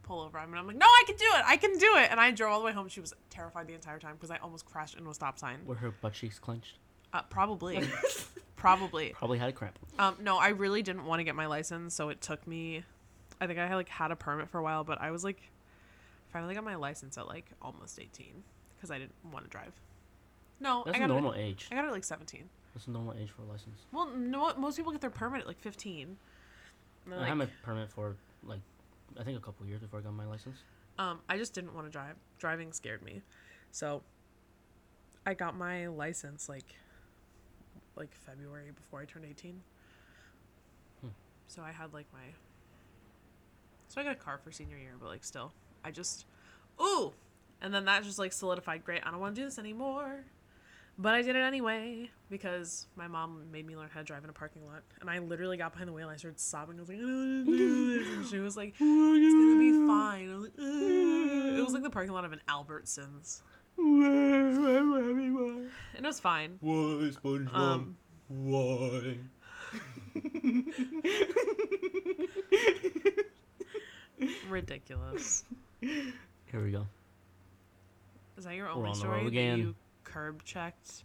pull over. And I'm like, no, I can do it. I can do it. And I drove all the way home. She was terrified the entire time because I almost crashed into a stop sign. Were her butt cheeks clenched? Uh, probably, <laughs> Probably. Probably had a cramp. Um, no, I really didn't want to get my license, so it took me. I think I had like had a permit for a while, but I was like, finally got my license at like almost eighteen because I didn't want to drive. No, That's I a got a normal it. age. I got it at like seventeen. That's a normal age for a license. Well, no, most people get their permit at like fifteen. And I had like- my permit for like, I think a couple years before I got my license. Um, I just didn't want to drive. Driving scared me, so I got my license like like February before I turned eighteen. Hmm. So I had like my. So I got a car for senior year, but like still, I just, ooh, and then that just like solidified. Great, I don't want to do this anymore. But I did it anyway because my mom made me learn how to drive in a parking lot, and I literally got behind the wheel and I started sobbing. I was like, I don't wanna do this. and she was like, "It's gonna be fine." I was like, "Ugh." it was like the parking lot of an Albertsons, and it was fine. Why, SpongeBob? Um, Why? ridiculous. Here we go. Is that your We're only on the story road that again. Curb checked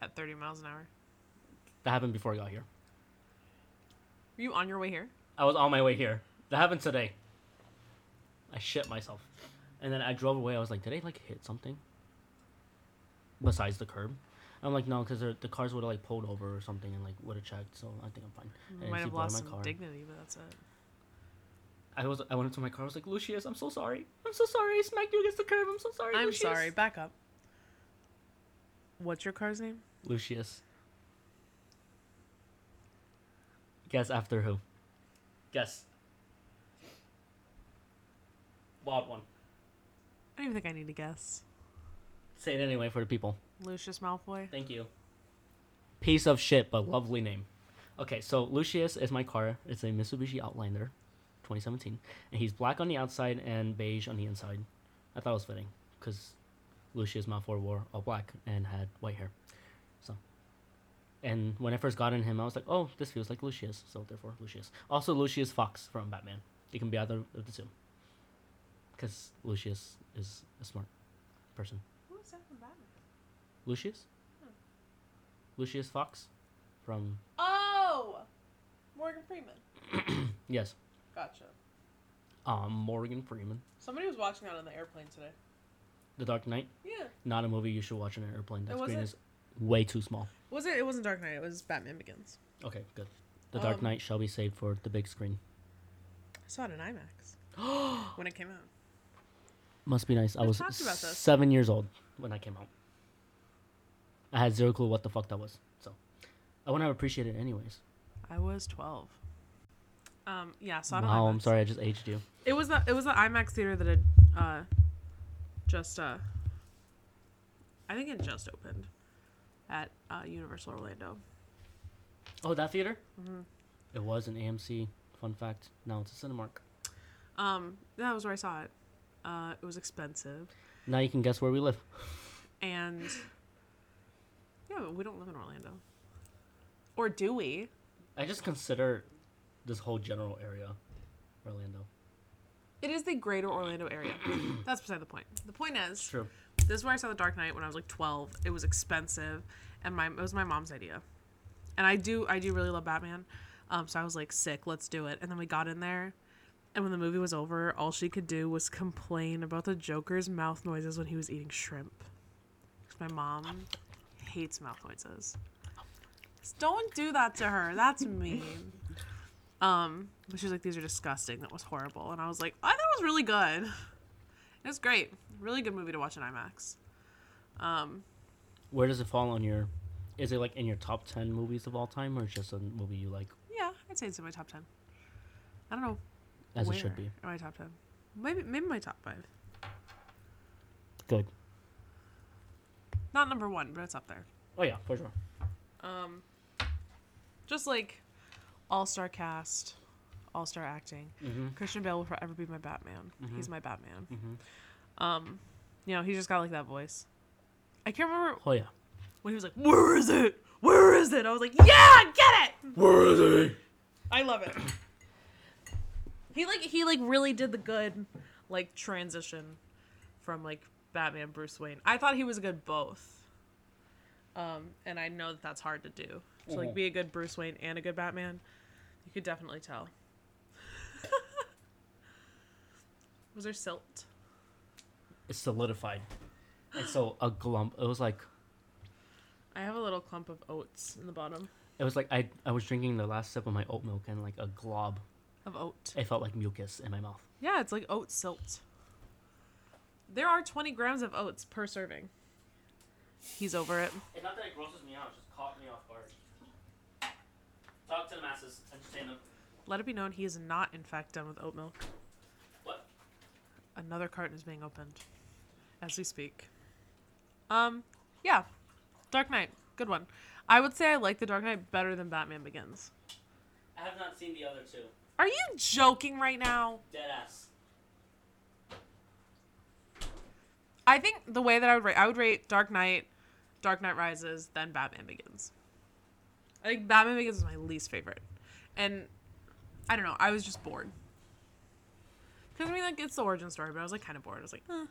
at 30 miles an hour? That happened before I got here. Were you on your way here? I was on my way here. That happened today. I shit myself. And then I drove away. I was like, did I like hit something? Besides the curb. I'm like, no, because the cars would have like pulled over or something and like would have checked. So I think I'm fine. I You didn't might have lost my some car. dignity, but that's it. I was I went into my car. I was like, Lucius, I'm so sorry. I'm so sorry. I smacked you against the curb. I'm so sorry. I'm Lucius. sorry. Back up. What's your car's name? Lucius. Guess after who? Guess. Wild one. I don't even think I need to guess. Say it anyway for the people. Lucius Malfoy. Thank you. Piece of shit, but lovely name. Okay, so Lucius is my car. It's a Mitsubishi Outlander, 2017, and he's black on the outside and beige on the inside. I thought it was fitting because Lucius Malfoy wore all black and had white hair. So, and when I first got in him, I was like, oh, this feels like Lucius, so therefore Lucius. Also, Lucius Fox from Batman. It can be either of the two. Because Lucius is a smart person. Who is that from Batman? Lucius? Lucius Fox from Oh! Morgan Freeman. <coughs> yes, Gotcha. um Morgan Freeman. Somebody was watching that on the airplane today. The Dark Knight, Yeah. not a movie you should watch on an airplane. That Oh, screen is way too small. Was it? It wasn't Dark Knight. It was Batman Begins. Okay, good. The Dark Um, Knight shall be saved for the big screen. I saw it in IMAX <gasps> when it came out. Must be nice. I We've was talked about this. seven years old when I came out. I had zero clue what the fuck that was, so I wouldn't have appreciated it anyways. I was twelve. Um. Yeah. Saw it in wow, IMAX. I'm sorry, I just aged you. It was the it was the IMAX theater that had uh, just uh. I think it just opened, at uh, Universal Orlando. Oh, that theater? Mhm. It was an AMC. Fun fact. Now it's a Cinemark. Um. That was where I saw it. Uh. It was expensive, Now you can guess where we live. and yeah, but we don't live in Orlando. Or do we? I just consider this whole general area Orlando. It is the greater Orlando area. <clears throat> That's beside the point. The point is, True. this is where I saw The Dark Knight when I was like 12. It was expensive, and my it was my mom's idea. And I do I do really love Batman, um, so I was like, sick, let's do it. And then we got in there, and when the movie was over, all she could do was complain about the Joker's mouth noises when he was eating shrimp. 'Cause my mom hates mouth noises. Don't do that to her. That's mean. Um, she was like, "These are disgusting. That was horrible." And I was like, "I thought it was really good. It was great. Really good movie to watch in IMAX." Um, Where does it fall on your? Is it like in your top ten movies of all time, or just a movie you like, yeah, I'd say it's in my top ten. I don't know as it should be? in my top ten. Maybe maybe my top five. Good. Not number one, but it's up there. Oh yeah, for sure. Um, just like all star cast, all star acting. Mm-hmm. Christian Bale will forever be my Batman. He's Mhm. my Batman. Mm-hmm. Um, you know, he just got like that voice. I can't remember Oh yeah. when he was like, "Where is it? Where is it?" I was like, "Yeah, get it!" Where is he? I love it. he like he like really did the good like transition from like Batman Bruce Wayne. I thought he was a good both. Um, and I know that that's hard to do. To like Mhm. be a good Bruce Wayne and a good Batman, you could definitely tell. Was there silt? It's solidified. And so a glump. It was like I have a little clump of oats in the bottom it was like I I was drinking the last sip of my oat milk and like a glob. of oat. It felt like mucus in my mouth. Yeah, it's like oat silt. There are 20 grams of oats per serving. He's over it. It's not that it grosses me out. It just caught me off guard. Talk to the masses. Entertain them. Let it be known he is not, in fact, done with oat milk. Another carton is being opened as we speak. Um, yeah. Dark Knight. Good one. I would say I like The Dark Knight better than Batman Begins. I have not seen the other two. Are you joking right now? Dead ass. I think the way that I would rate, I would rate Dark Knight, Dark Knight Rises, then Batman Begins. I think Batman Begins is my least favorite, and I don't know. I was just bored. Because I mean, like it's the origin story, but I was like kind of bored. I was like, eh.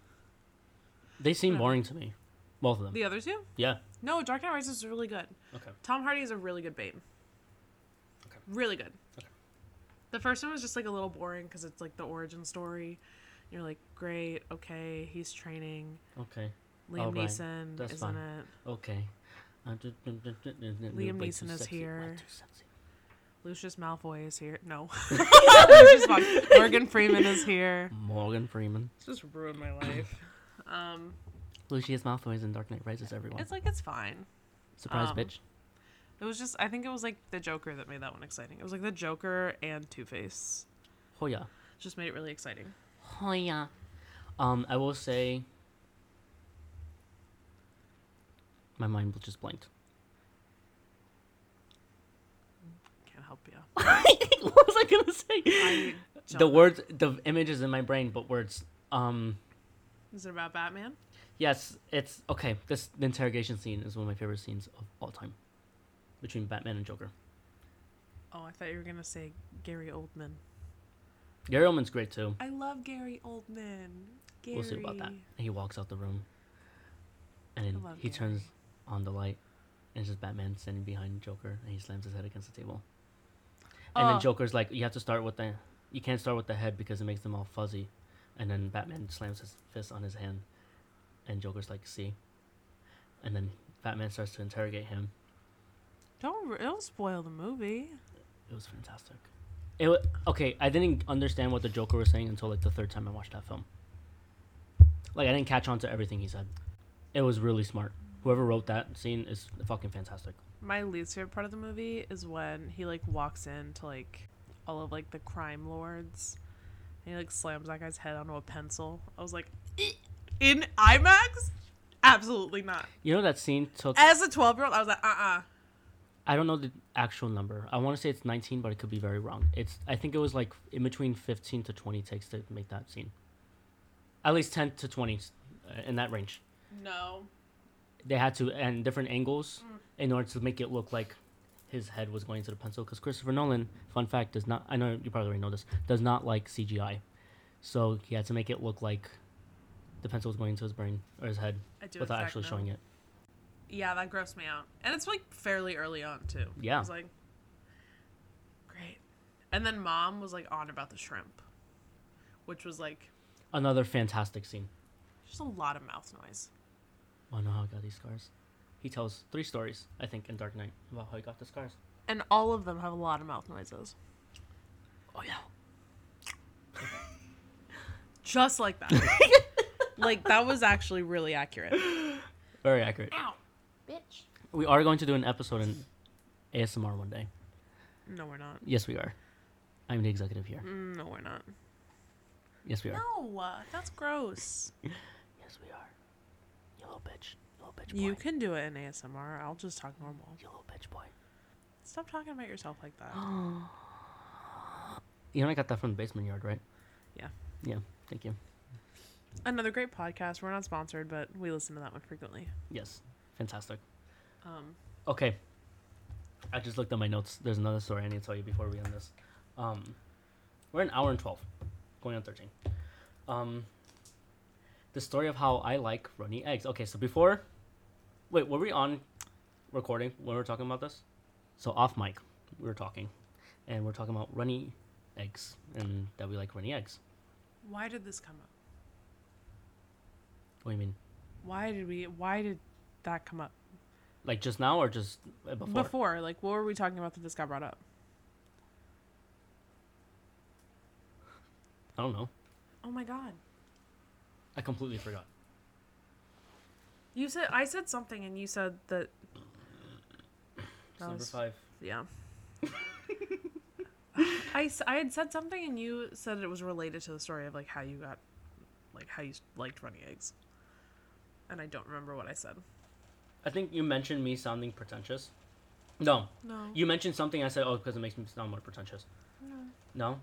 They seem Whatever. boring to me. Both of them. the other two? Yeah. No, Dark Knight Rises is really good. Okay. Tom Hardy is a really good Bane. Okay. Really good. Okay. The first one was just like a little boring because it's like the origin story. You're like, great, okay, he's training. Okay. Liam All right, Neeson, that's isn't fine. it? Okay. Liam Neeson is here. Lucius Malfoy is here. No. Morgan <laughs> Lucius Malfoy. Morgan Freeman is here. Morgan Freeman. It's just ruined my life. <coughs> Um, Lucius Malfoy is in Dark Knight Rises. Everyone. it's like it's fine. Surprise, um, bitch. It was just I think it was like the Joker that made that one exciting. It was like the Joker and Two Face. Oh yeah. Just made it really exciting. Oh yeah. Um, I will say. My mind just blanked. Can't <laughs> what was I gonna say? The words, the images in my brain, but words. Um, Is it about Batman? yes, it's okay. This the interrogation scene is one of my favorite scenes of all time, between Batman and Joker. Oh, I thought you were gonna say Gary Oldman. Gary Oldman's great too. I love Gary Oldman. Gary. We'll see about that. And he walks out the room, and then he Gary. turns on the light, and it's just Batman standing behind Joker, and he slams his head against the table. And Oh. then Joker's like, "You have to start with the, you can't start with the head because it makes them all fuzzy," and then Batman slams his fist on his hand, and Joker's like, "See," and then Batman starts to interrogate him. Don't don't spoil the movie. It was fantastic. It wa- okay. I didn't understand what the Joker was saying until like the third time I watched that film. Like I didn't catch on to everything he said. It was really smart. Whoever wrote that scene is fucking fantastic. My least favorite part of the movie is when he like walks into like all of like the crime lords. And he like slams that guy's head onto a pencil. I was like, "Eh, in IMAX? Absolutely not. You know that scene took. As a twelve year old, I was like, uh uh I don't know the actual number. I want to say it's 19, but it could be very wrong. It's. I think it was like in between 15 to 20 takes to make that scene. At least 10 to 20, uh, in that range. No. They had to and different angles mm. in order to make it look like his head was going into the pencil. Because Christopher Nolan, fun fact, does not. I know you probably already know this. Does not like CGI, so he had to make it look like the pencil was going into his brain or his head I do in without actually know. showing it. Yeah, that grossed me out. And it's like fairly early on too. Yeah. I was like, great. And then mom was like on about the shrimp, which was like Another fantastic scene. just a lot of mouth noise. I know how I got these scars. He tells three stories, I think, in Dark Knight about how he got the scars. And all of them have a lot of mouth noises. Oh yeah. <laughs> Just like that. <laughs> like that was actually really accurate. Very accurate. Ow. Bitch. We are going to do an episode in ASMR one day. No, we're not. Yes, we are. I'm the executive here. Mm, No, we're not. Yes, we are. No, uh, that's gross. <laughs> Yes, we are. You little bitch. You little bitch boy. You can do it in ASMR. I'll just talk normal. You little bitch boy. Stop talking about yourself like that. <gasps> You know I got that from the basement yard, right? Yeah. Yeah. Thank you. Another great podcast. We're not sponsored, but we listen to that one frequently. Yes. Fantastic. Um, Okay. I just looked at my notes. There's another story I need to tell you before we end this. Um, we're an hour and twelve, going on thirteen. Um, the story of how I like runny eggs. Okay, so before, wait, were we on recording when we were talking about this. So off mic, we were talking, and we're talking about runny eggs, and that we like runny eggs. Why did this come up? What do you mean? Why did we? Why did that come up Like just now or just uh, before? before? Like, what were we talking about that this got brought up? I don't know. Oh my god! I completely forgot. You said I said something, and you said that. That number was- five. Yeah. I, I had said something, and you said it was related to the story of like how you got, like how you liked runny eggs. And I don't remember what I said. I think you mentioned me sounding pretentious. No, No. you mentioned something. I said, "Oh, because it makes me sound more pretentious." No.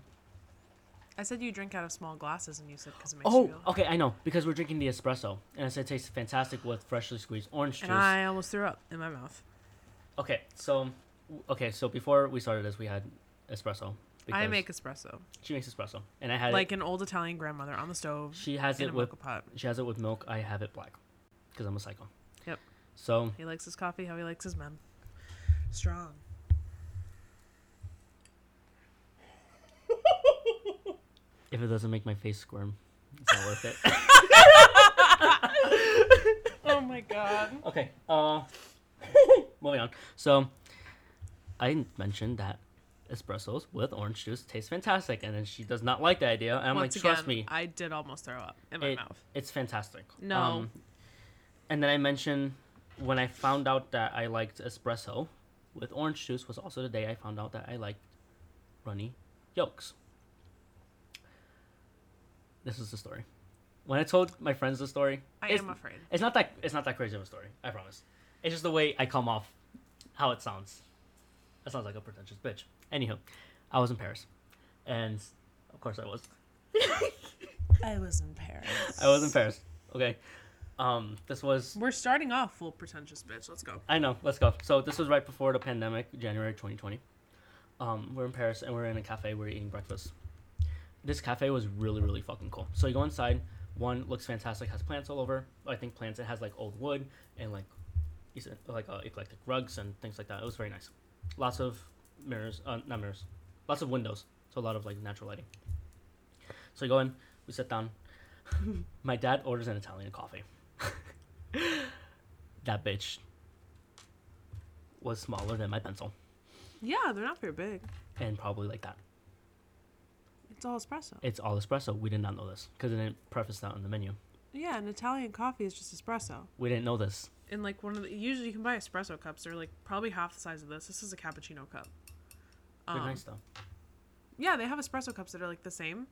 I said you drink out of small glasses, and you said because it makes Oh, you feel. Oh, okay, I know because we're drinking the espresso, and I said it tastes fantastic with freshly squeezed orange juice. And I almost threw up in my mouth. Okay, so okay, so before we started this, we had espresso. I make espresso She makes espresso, and I had like it. an old Italian grandmother on the stove She has in a it with pot. she has it with milk. I have it black, because I'm a psycho. Yep. So He likes his coffee how he likes his men. Strong. If it doesn't make my face squirm, it's not worth it. <laughs> Oh my god. Okay. Uh, moving on. So, I mentioned that espressos with orange juice taste fantastic, and then she does not like the idea. And I'm Once like, trust again, me, I did almost throw up in my it- mouth. it's fantastic. Um, No. and then I mentioned when I found out that I liked espresso with orange juice was also the day I found out that I liked runny yolks. This is the story. When I told my friends the story, I it's- am afraid. it's not that it's not that crazy of a story. I promise. It's just the way I come off, how it sounds. That sounds like a pretentious bitch. Anywho, I was in Paris, and of course I was. <laughs> I was in Paris. I was in Paris. Okay. Um, this was We're starting off full pretentious bitch. Let's go. I know. Let's go. So this was right before the pandemic, January 2020. Um, we're in Paris and we're in a cafe. We're eating breakfast. This cafe was really, really fucking cool. So you go inside. One looks fantastic. Has plants all over. I think plants. It has like old wood and like, like uh, eclectic rugs and things like that. It was very nice. Lots of mirrors. Uh, not mirrors. Lots of windows. So a lot of like natural lighting. So you go in. We sit down. <laughs> My dad orders an Italian coffee. <laughs> that bitch was smaller than my pencil Yeah, they're not very big. and probably like that. It's all espresso. It's all espresso. We did not know this because it didn't preface that on the menu. Yeah, an Italian coffee is just espresso. We didn't know this. And like one of the usually you can buy espresso cups. They're like probably half the size of this. This is a cappuccino cup. They're Um, nice though. Yeah, they have espresso cups that are like the same,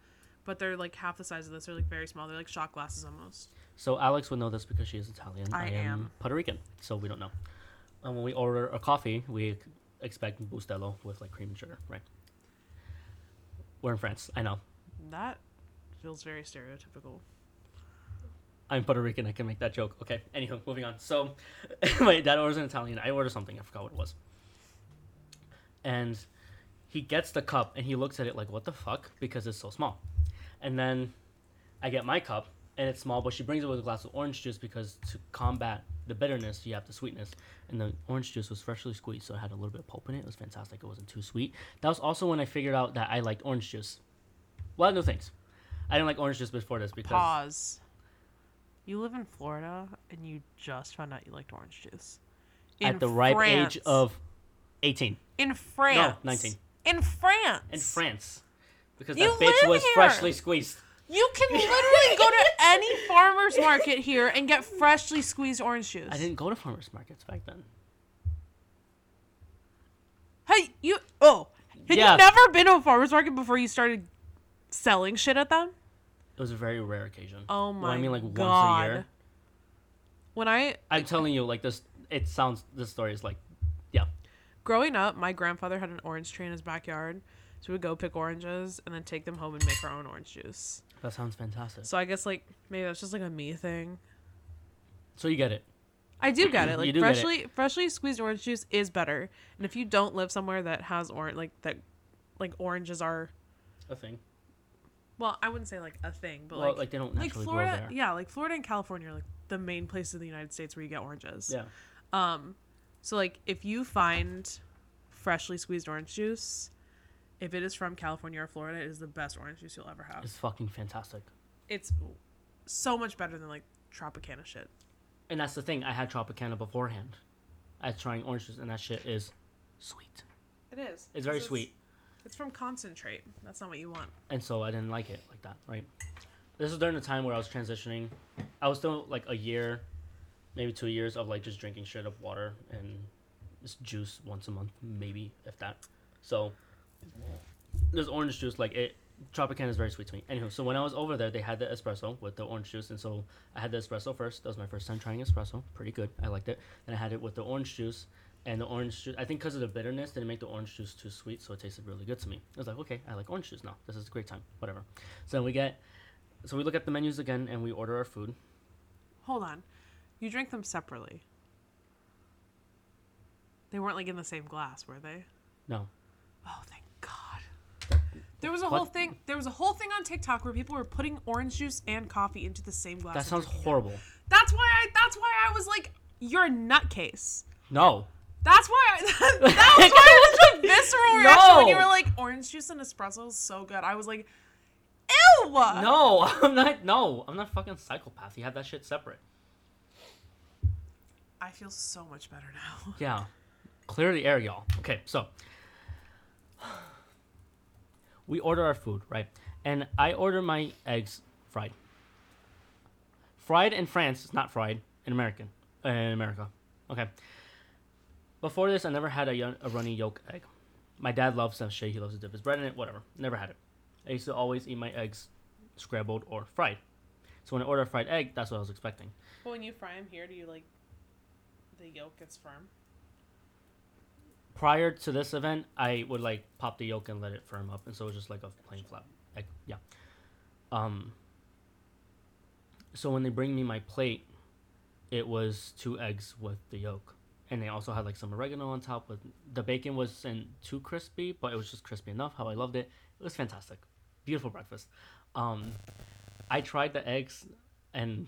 but they're like half the size of this. They're like very small. They're like shot glasses almost. So Alex would know this because she is Italian. I am. Puerto Rican, so we don't know. And when we order a coffee, we expect Bustelo with like cream and sugar, right? We're in France. I know. That feels very stereotypical. I'm Puerto Rican. I can make that joke. Okay. Anywho, moving on. So, <laughs> my dad orders an Italian. I order something. I forgot what it was. And he gets the cup and he looks at it like, "What the fuck?" Because it's so small. And then I get my cup and it's small, but she brings it with a glass of orange juice because to combat the bitterness, you have the sweetness. And the orange juice was freshly squeezed, so it had a little bit of pulp in it. It was fantastic. It wasn't too sweet. That was also when I figured out that I liked orange juice. Well, no thanks. I didn't like orange juice before this because Pause. You live in Florida and you just found out you liked orange juice. at the ripe France. age of 18 in France. No, 19. In France. in France because You that bitch was here. freshly squeezed. You can literally go to any farmer's market here and get freshly squeezed orange juice. I didn't go to farmers markets back then. Hey, you. Oh, had Yeah. you never been to a farmer's market before you started selling shit at them? It was a very rare occasion. Oh my Well, I mean, like god. once a year. When I I'm telling you, like this, it sounds. This story is like, yeah, growing up, my grandfather had an orange tree in his backyard, so we would go pick oranges and then take them home and make our own orange juice. That sounds fantastic. So I guess like maybe that's just like a me thing. So you get it. I do get it. You Like do get it. freshly freshly squeezed orange juice is better. And if you don't live somewhere that has orange like that like oranges are A thing. well, I wouldn't say like a thing, but well, like like, they don't like Florida, yeah, like Florida and California are like the main places in the United States where you get oranges. Yeah. Um So like if you find freshly squeezed orange juice, if it is from California or Florida, it is the best orange juice you'll ever have. It's fucking fantastic. It's so much better than like Tropicana shit. And that's the thing. I had Tropicana beforehand. I was trying orange juice, and that shit is sweet. It is. It's very sweet. It's from concentrate. That's not what you want. and so I didn't like it like that, right? This was during the time where I was transitioning. I was still like a year, maybe two years of like just drinking straight up water and just juice once a month, maybe if that. So this orange juice, like it, Tropicana is very sweet to me. Anywho, so when I was over there, they had the espresso with the orange juice, and so I had the espresso first. That was my first time trying espresso. Pretty good. I liked it. And I had it with the orange juice, and the orange juice. I think because of the bitterness, didn't make the orange juice too sweet, so it tasted really good to me. I was like, okay, I like orange juice now. This is a great time. Whatever. So we get, so we look at the menus again, and we order our food. Hold on. You drink them separately. They weren't like in the same glass, were they? No, Oh, thank. There was a What? whole thing. There was a whole thing on TikTok where people were putting orange juice and coffee into the same glass. that sounds drinking it. horrible. That's why I. That's why I was like, "You're a nutcase." No, That's why. I, <laughs> that <laughs> was why it was a visceral reaction when you were like, "Orange juice and espresso is so good." I was like, "Ew." no, <laughs> I'm not. No, I'm not a fucking psychopath. You have that shit separate. I feel so much better now. Yeah. Clear the air, y'all. Okay, so we order our food, right? And I order my eggs fried. Fried in France is not fried in American in America. Okay. Before this, I never had a, yo- a runny yolk egg. My dad loves that shit. He loves to dip his bread in it. Whatever. Never had it. I used to always eat my eggs scrambled or fried. So when I order a fried egg, that's what I was expecting. But when you fry them here, do you like the yolk gets firm? Prior to this event, I would like pop the yolk and let it firm up, and so it was just like a plain flat egg. Yeah. Um. So when they bring me my plate, it was two eggs with the yolk, and they also had like some oregano on top. With the bacon wasn't too crispy, but it was just crispy enough. How I loved it. It was fantastic, beautiful breakfast. Um, I tried the eggs, and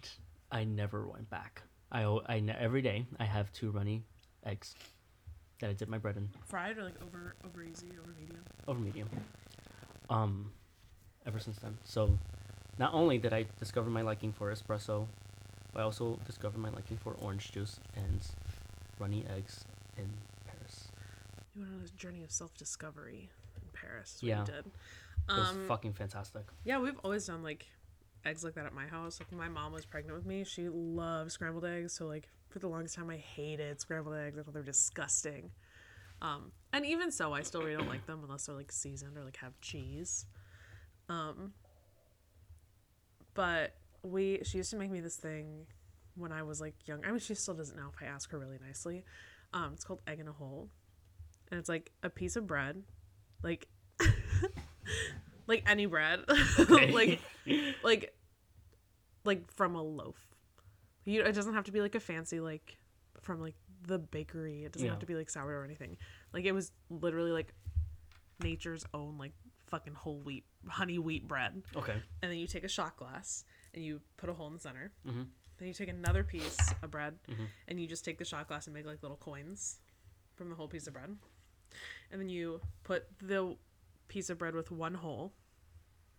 I never went back. I, ne- every day I have two runny eggs that I dip my bread in Fried or like over over easy over medium? over medium. Um, ever since then. So, not only did I discover my liking for espresso, but I also discovered my liking for orange juice and runny eggs in Paris. You went on a journey of self discovery in Paris. Is what Yeah. you did. It was Um, fucking fantastic. Yeah, we've always done like eggs like that at my house. Like when my mom was pregnant with me, she loved scrambled eggs. So like for the longest time, I hated scrambled eggs. I thought they were disgusting. Um, and even so, I still really don't like them unless they're like seasoned or like have cheese. Um, but we she used to make me this thing when I was like young. I mean, she still doesn't know if I ask her really nicely. Um, it's called egg in a hole, and it's like a piece of bread, like <laughs> like any bread, <laughs> like <laughs> like like from a loaf. You it doesn't have to be like a fancy like from like the bakery. It doesn't Yeah. have to be like sourdough or anything. Like it was literally like nature's own like fucking whole wheat honey wheat bread. Okay. And then you take a shot glass and you put a hole in the center. Mhm. Then you take another piece of bread Mhm. and you just take the shot glass and make like little coins from the whole piece of bread. And then you put the piece of bread with one hole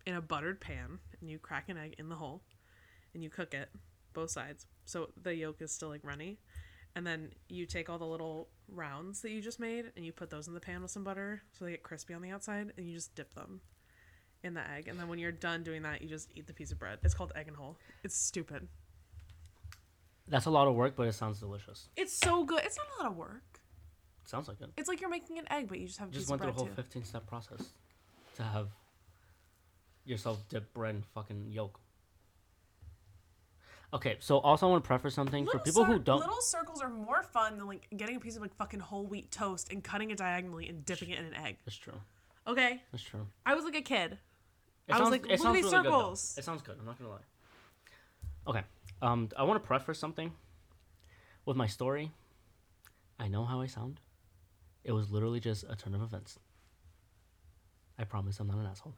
in a buttered pan and you crack an egg in the hole and you cook it both sides so the yolk is still like runny. And then you take all the little rounds that you just made and you put those in the pan with some butter so they get crispy on the outside and you just dip them in the egg. And then when you're done doing that you just eat the piece of bread. It's called egg and hole it's stupid. That's a lot of work, but it sounds delicious. it's so good. It's not a lot of work. Sounds like it. it's like you're making an egg but you just have a Just went through a whole too. 15 step process to have yourself dip bread in fucking yolk. Okay, so also I want to preface something for Little people who don't. Little circles are more fun than like getting a piece of like fucking whole wheat toast and cutting it diagonally and dipping it in an egg. That's true. Okay, That's true. I was like a kid. It I was sounds, like, it look at these really good, though. It sounds good. I'm not gonna lie. Okay, um, I want to preface something with my story. I know how I sound. It was literally just a turn of events. I promise I'm not an asshole.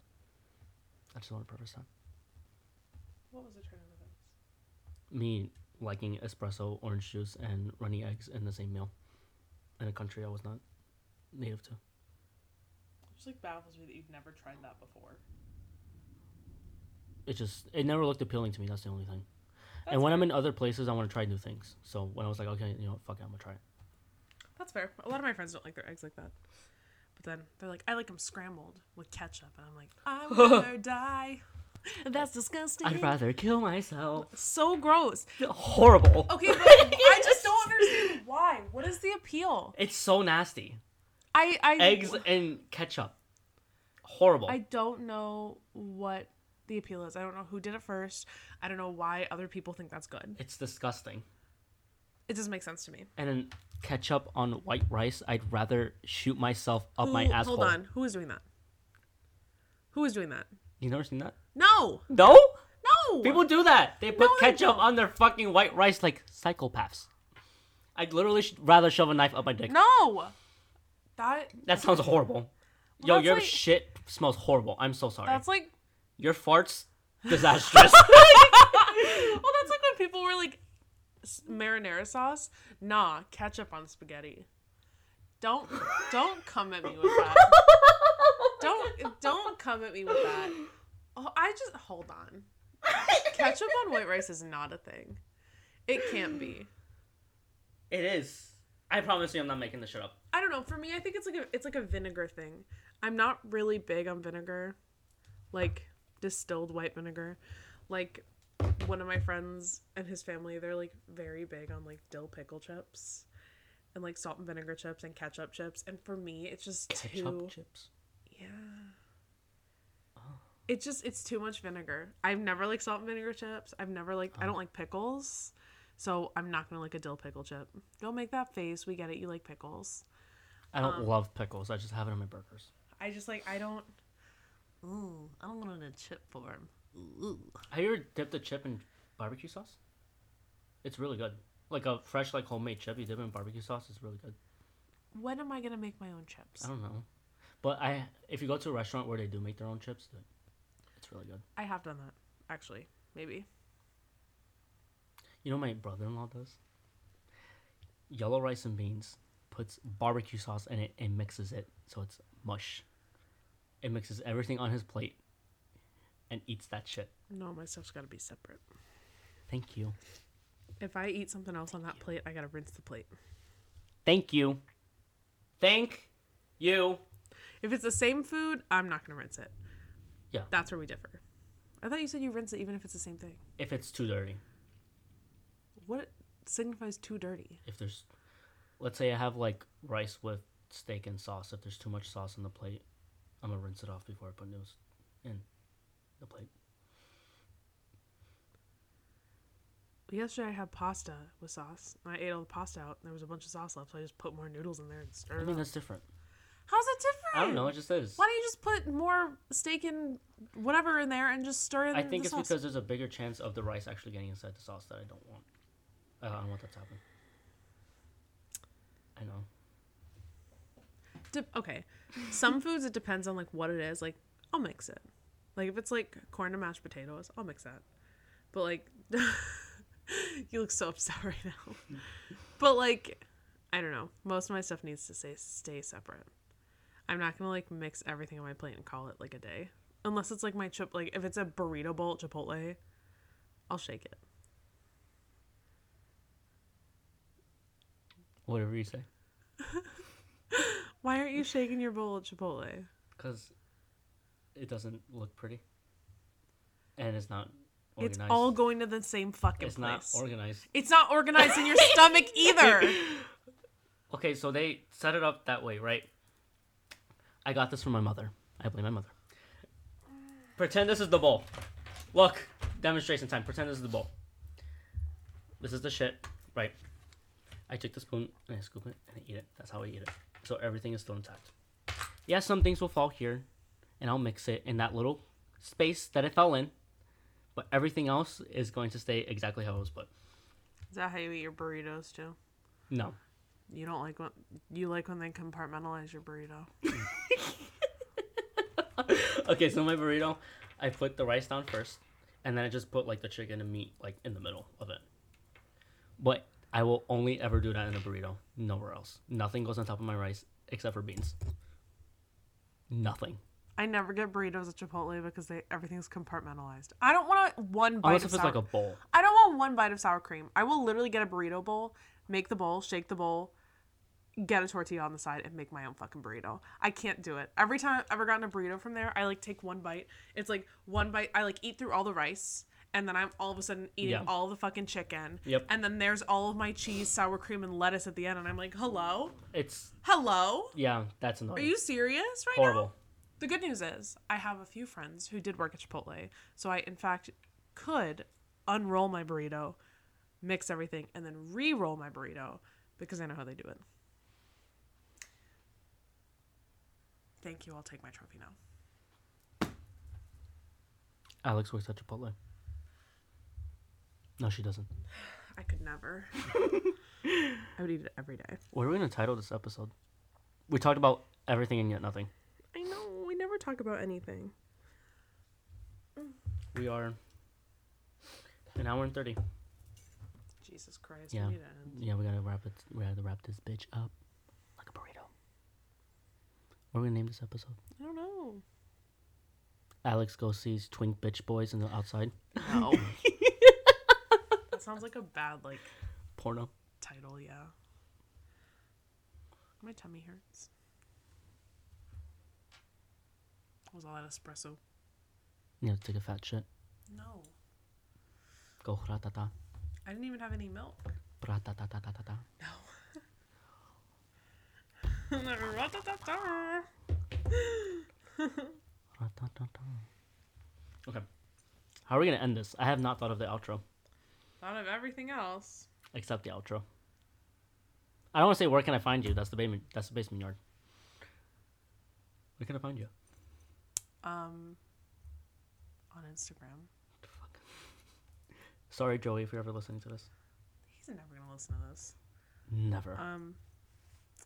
I just want to preface that. What was the turn of events? Me liking espresso, orange juice, and runny eggs in the same meal. in a country I was not native to. It just like baffles me that you've never tried that before. It just it never looked appealing to me. That's the only thing. That's and when I'm in other places, I want to try new things. So when I was like, okay, you know, what, fuck it, I'm gonna try it. That's fair. A lot of my friends don't like their eggs like that. But then they're like, I like them scrambled with ketchup, and I'm like, I <laughs> would rather die. <laughs> That's disgusting. I'd rather kill myself. so gross. Horrible. Okay, but <laughs> I just don't understand why. What is the appeal? It's so nasty. I I Eggs and ketchup. Horrible. I don't know what the appeal is. I don't know who did it first. I don't know why other people think that's good. it's disgusting. It doesn't make sense to me. And then ketchup on white rice. I'd rather shoot myself up my asshole. Hold on. Who is doing that? Who is doing that? You never seen that? No. No. No. People do that. They put No, ketchup don't. on their fucking white rice like psychopaths. I'd literally sh- rather shove a knife up my dick. No. That That sounds horrible. Yo, that's your like- shit smells horrible. I'm so sorry. that's like Your farts <laughs> disastrous. well, that's like when people were like s- marinara sauce. Nah, ketchup on spaghetti. Don't don't come at me with that. <laughs> Don't don't come at me with that. Oh, I just hold on. <laughs> Ketchup on white rice is not a thing. It can't be. it is. I promise you, I'm not making this shit up. I don't know. For me, I think it's like a it's like a vinegar thing. I'm not really big on vinegar, like distilled white vinegar. Like one of my friends and his family, they're like very big on like dill pickle chips, and like salt and vinegar chips and ketchup chips. And for me, it's just Ketchup too chips. Yeah. It's just it's too much vinegar. I've never liked salt and vinegar chips. I've never like I don't like pickles. So I'm not gonna like a dill pickle chip. Don't make that face. We get it. You like pickles. I don't Um, love pickles. I just have it on my burgers. I just like I don't. Ooh, I don't want it a chip form. Ooh. Have you ever dipped a chip in barbecue sauce? It's really good. Like a fresh, like homemade chip you dip in barbecue sauce is really good. When am I gonna make my own chips? I don't know, but I if you go to a restaurant where they do make their own chips, then it's really good. I have done that actually. Maybe. You know my brother-in-law does? Yellow rice and beans, puts barbecue sauce in it and mixes it so it's mush. It mixes everything on his plate and eats that shit. No, my stuff's gotta be separate. Thank you. If I eat something else on that plate, I gotta rinse the plate. Thank you. Thank you. If it's the same food, I'm not gonna rinse it. Yeah. That's where we differ. I thought you said you rinse it even if it's the same thing. If it's too dirty. What signifies too dirty? If there's let's say I have like rice with steak and sauce. If there's too much sauce on the plate, I'm gonna rinse it off before I put noodles in the plate. Yesterday I had pasta with sauce. And I ate all the pasta out. And there was a bunch of sauce left, so I just put more noodles in there and stirred it mean that's different. How's it different? I don't know, it just is. Why don't you just put more steak and whatever in there and just stir it? I think it's sauce? because there's a bigger chance of the rice actually getting inside the sauce that I don't want. Uh, I don't want that to happen. I know. De- okay, some <laughs> foods it depends on like what it is. Like I'll mix it. Like if it's like corn and mashed potatoes, I'll mix that. But like, <laughs> you look so upset <laughs> right now. but like, I don't know. Most of my stuff needs to stay stay separate. I'm not gonna like mix everything on my plate and call it like a day. Unless it's like my chip. Like if it's a burrito bowl at Chipotle, I'll shake it. Whatever you say. <laughs> Why aren't you shaking your bowl at Chipotle? Because it doesn't look pretty. And it's not Organized. It's all going to the same fucking it's place. not organized. it's not organized in your stomach <laughs> either. Okay, so they set it up that way, right? I got this from my mother. I blame my mother. Pretend this is the bowl. Look, demonstration time. Pretend this is the bowl. This is the shit, right? I take the spoon and I scoop it and I eat it. That's how I eat it. So everything is still intact. Yeah, some things will fall here, and I'll mix it in that little space that it fell in. But everything else is going to stay exactly how it was put. Is that how you eat your burritos too? No. You don't like when you like when they compartmentalize your burrito. <laughs> okay, so my burrito, I put the rice down first, and then I just put like the chicken and meat like in the middle of it. But I will only ever do that in a burrito. Nowhere else. Nothing goes on top of my rice except for beans. Nothing. I never get burritos at Chipotle because they everything's compartmentalized. I don't want one bite Unless of if it's sour. like a bowl. I don't want one bite of sour cream. I will literally get a burrito bowl, make the bowl, shake the bowl, get a tortilla on the side, and make my own fucking burrito. I can't do it. Every time I've ever gotten a burrito from there, I like take one bite. It's like one bite. I like eat through all the rice, and then I'm all of a sudden eating Yeah. all the fucking chicken. Yep. And then there's all of my cheese, sour cream, and lettuce at the end, and I'm like, hello, It's hello. yeah, that's annoying. Are you serious right now? Horrible. The good news is I have a few friends who did work at Chipotle, so I in fact could unroll my burrito, mix everything, and then re-roll my burrito because I know how they do it. Thank you. I'll take my trophy now. Alex works at Chipotle. No, she doesn't. I could never. <laughs> I would eat it every day. What are we gonna title this episode? We talked about everything and yet nothing. I know. We never talk about anything. We are an hour and thirty. Jesus Christ. Yeah. We need to end. Yeah, we gotta wrap it. We gotta wrap this bitch up like a burrito. What are we gonna name this episode? I don't know. Alex goes sees twink bitch boys in the outside. No. <laughs> that sounds like a bad like Porno. title, yeah. My tummy hurts. Was all that espresso? Yeah, take a fat shit. No. Go ratata. I didn't even have any milk. Ratatata. Okay. How are we gonna end this? I have not thought of the outro, Thought of everything else. except the outro. I don't want to say where can I find you. That's the basement. That's the basement yard. Where can I find you? Um on Instagram. Sorry, Joey, if you're ever listening to this. He's never gonna listen to this. Never. Um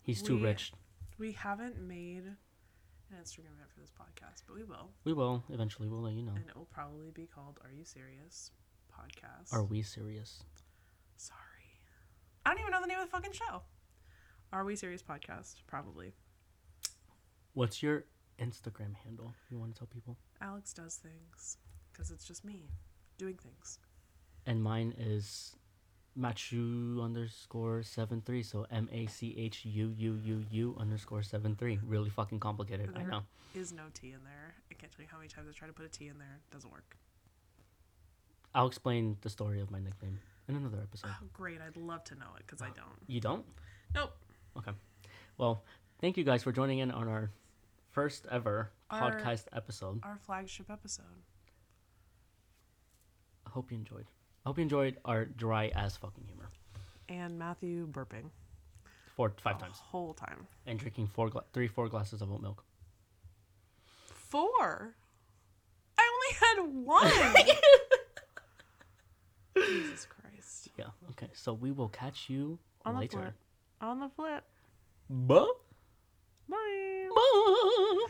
He's too we- rich. we haven't made an Instagram yet for this podcast, but we will. We will eventually. We'll let you know. And it will probably be called Are You Serious? Podcast. Are we serious? Sorry. I don't even know the name of the fucking show. Are We Serious Podcast? Probably. What's your Instagram handle? You want to tell people? Alex does things because it's just me doing things. And mine is Machu underscore seven three. So M A C H U U U U underscore seven three. Really fucking complicated. I know. is no T in there. I can't tell you how many times I try to put a T in there. It doesn't work. I'll explain the story of my nickname in another episode. Oh, great. I'd love to know it because I uh, don't. You don't? Nope. Okay. Well, thank you guys for joining in on our first ever Our- podcast episode. Our flagship episode. I hope you enjoyed. I hope you enjoyed our dry as fucking humor. And Matthew burping. Four, five the times. Whole time. And drinking four, gla- three, four glasses of oat milk. Four. I only had one. <laughs> Jesus Christ. Yeah. Okay. So we will catch you on later. The flip. On the flip. Buh. Bye. Bye.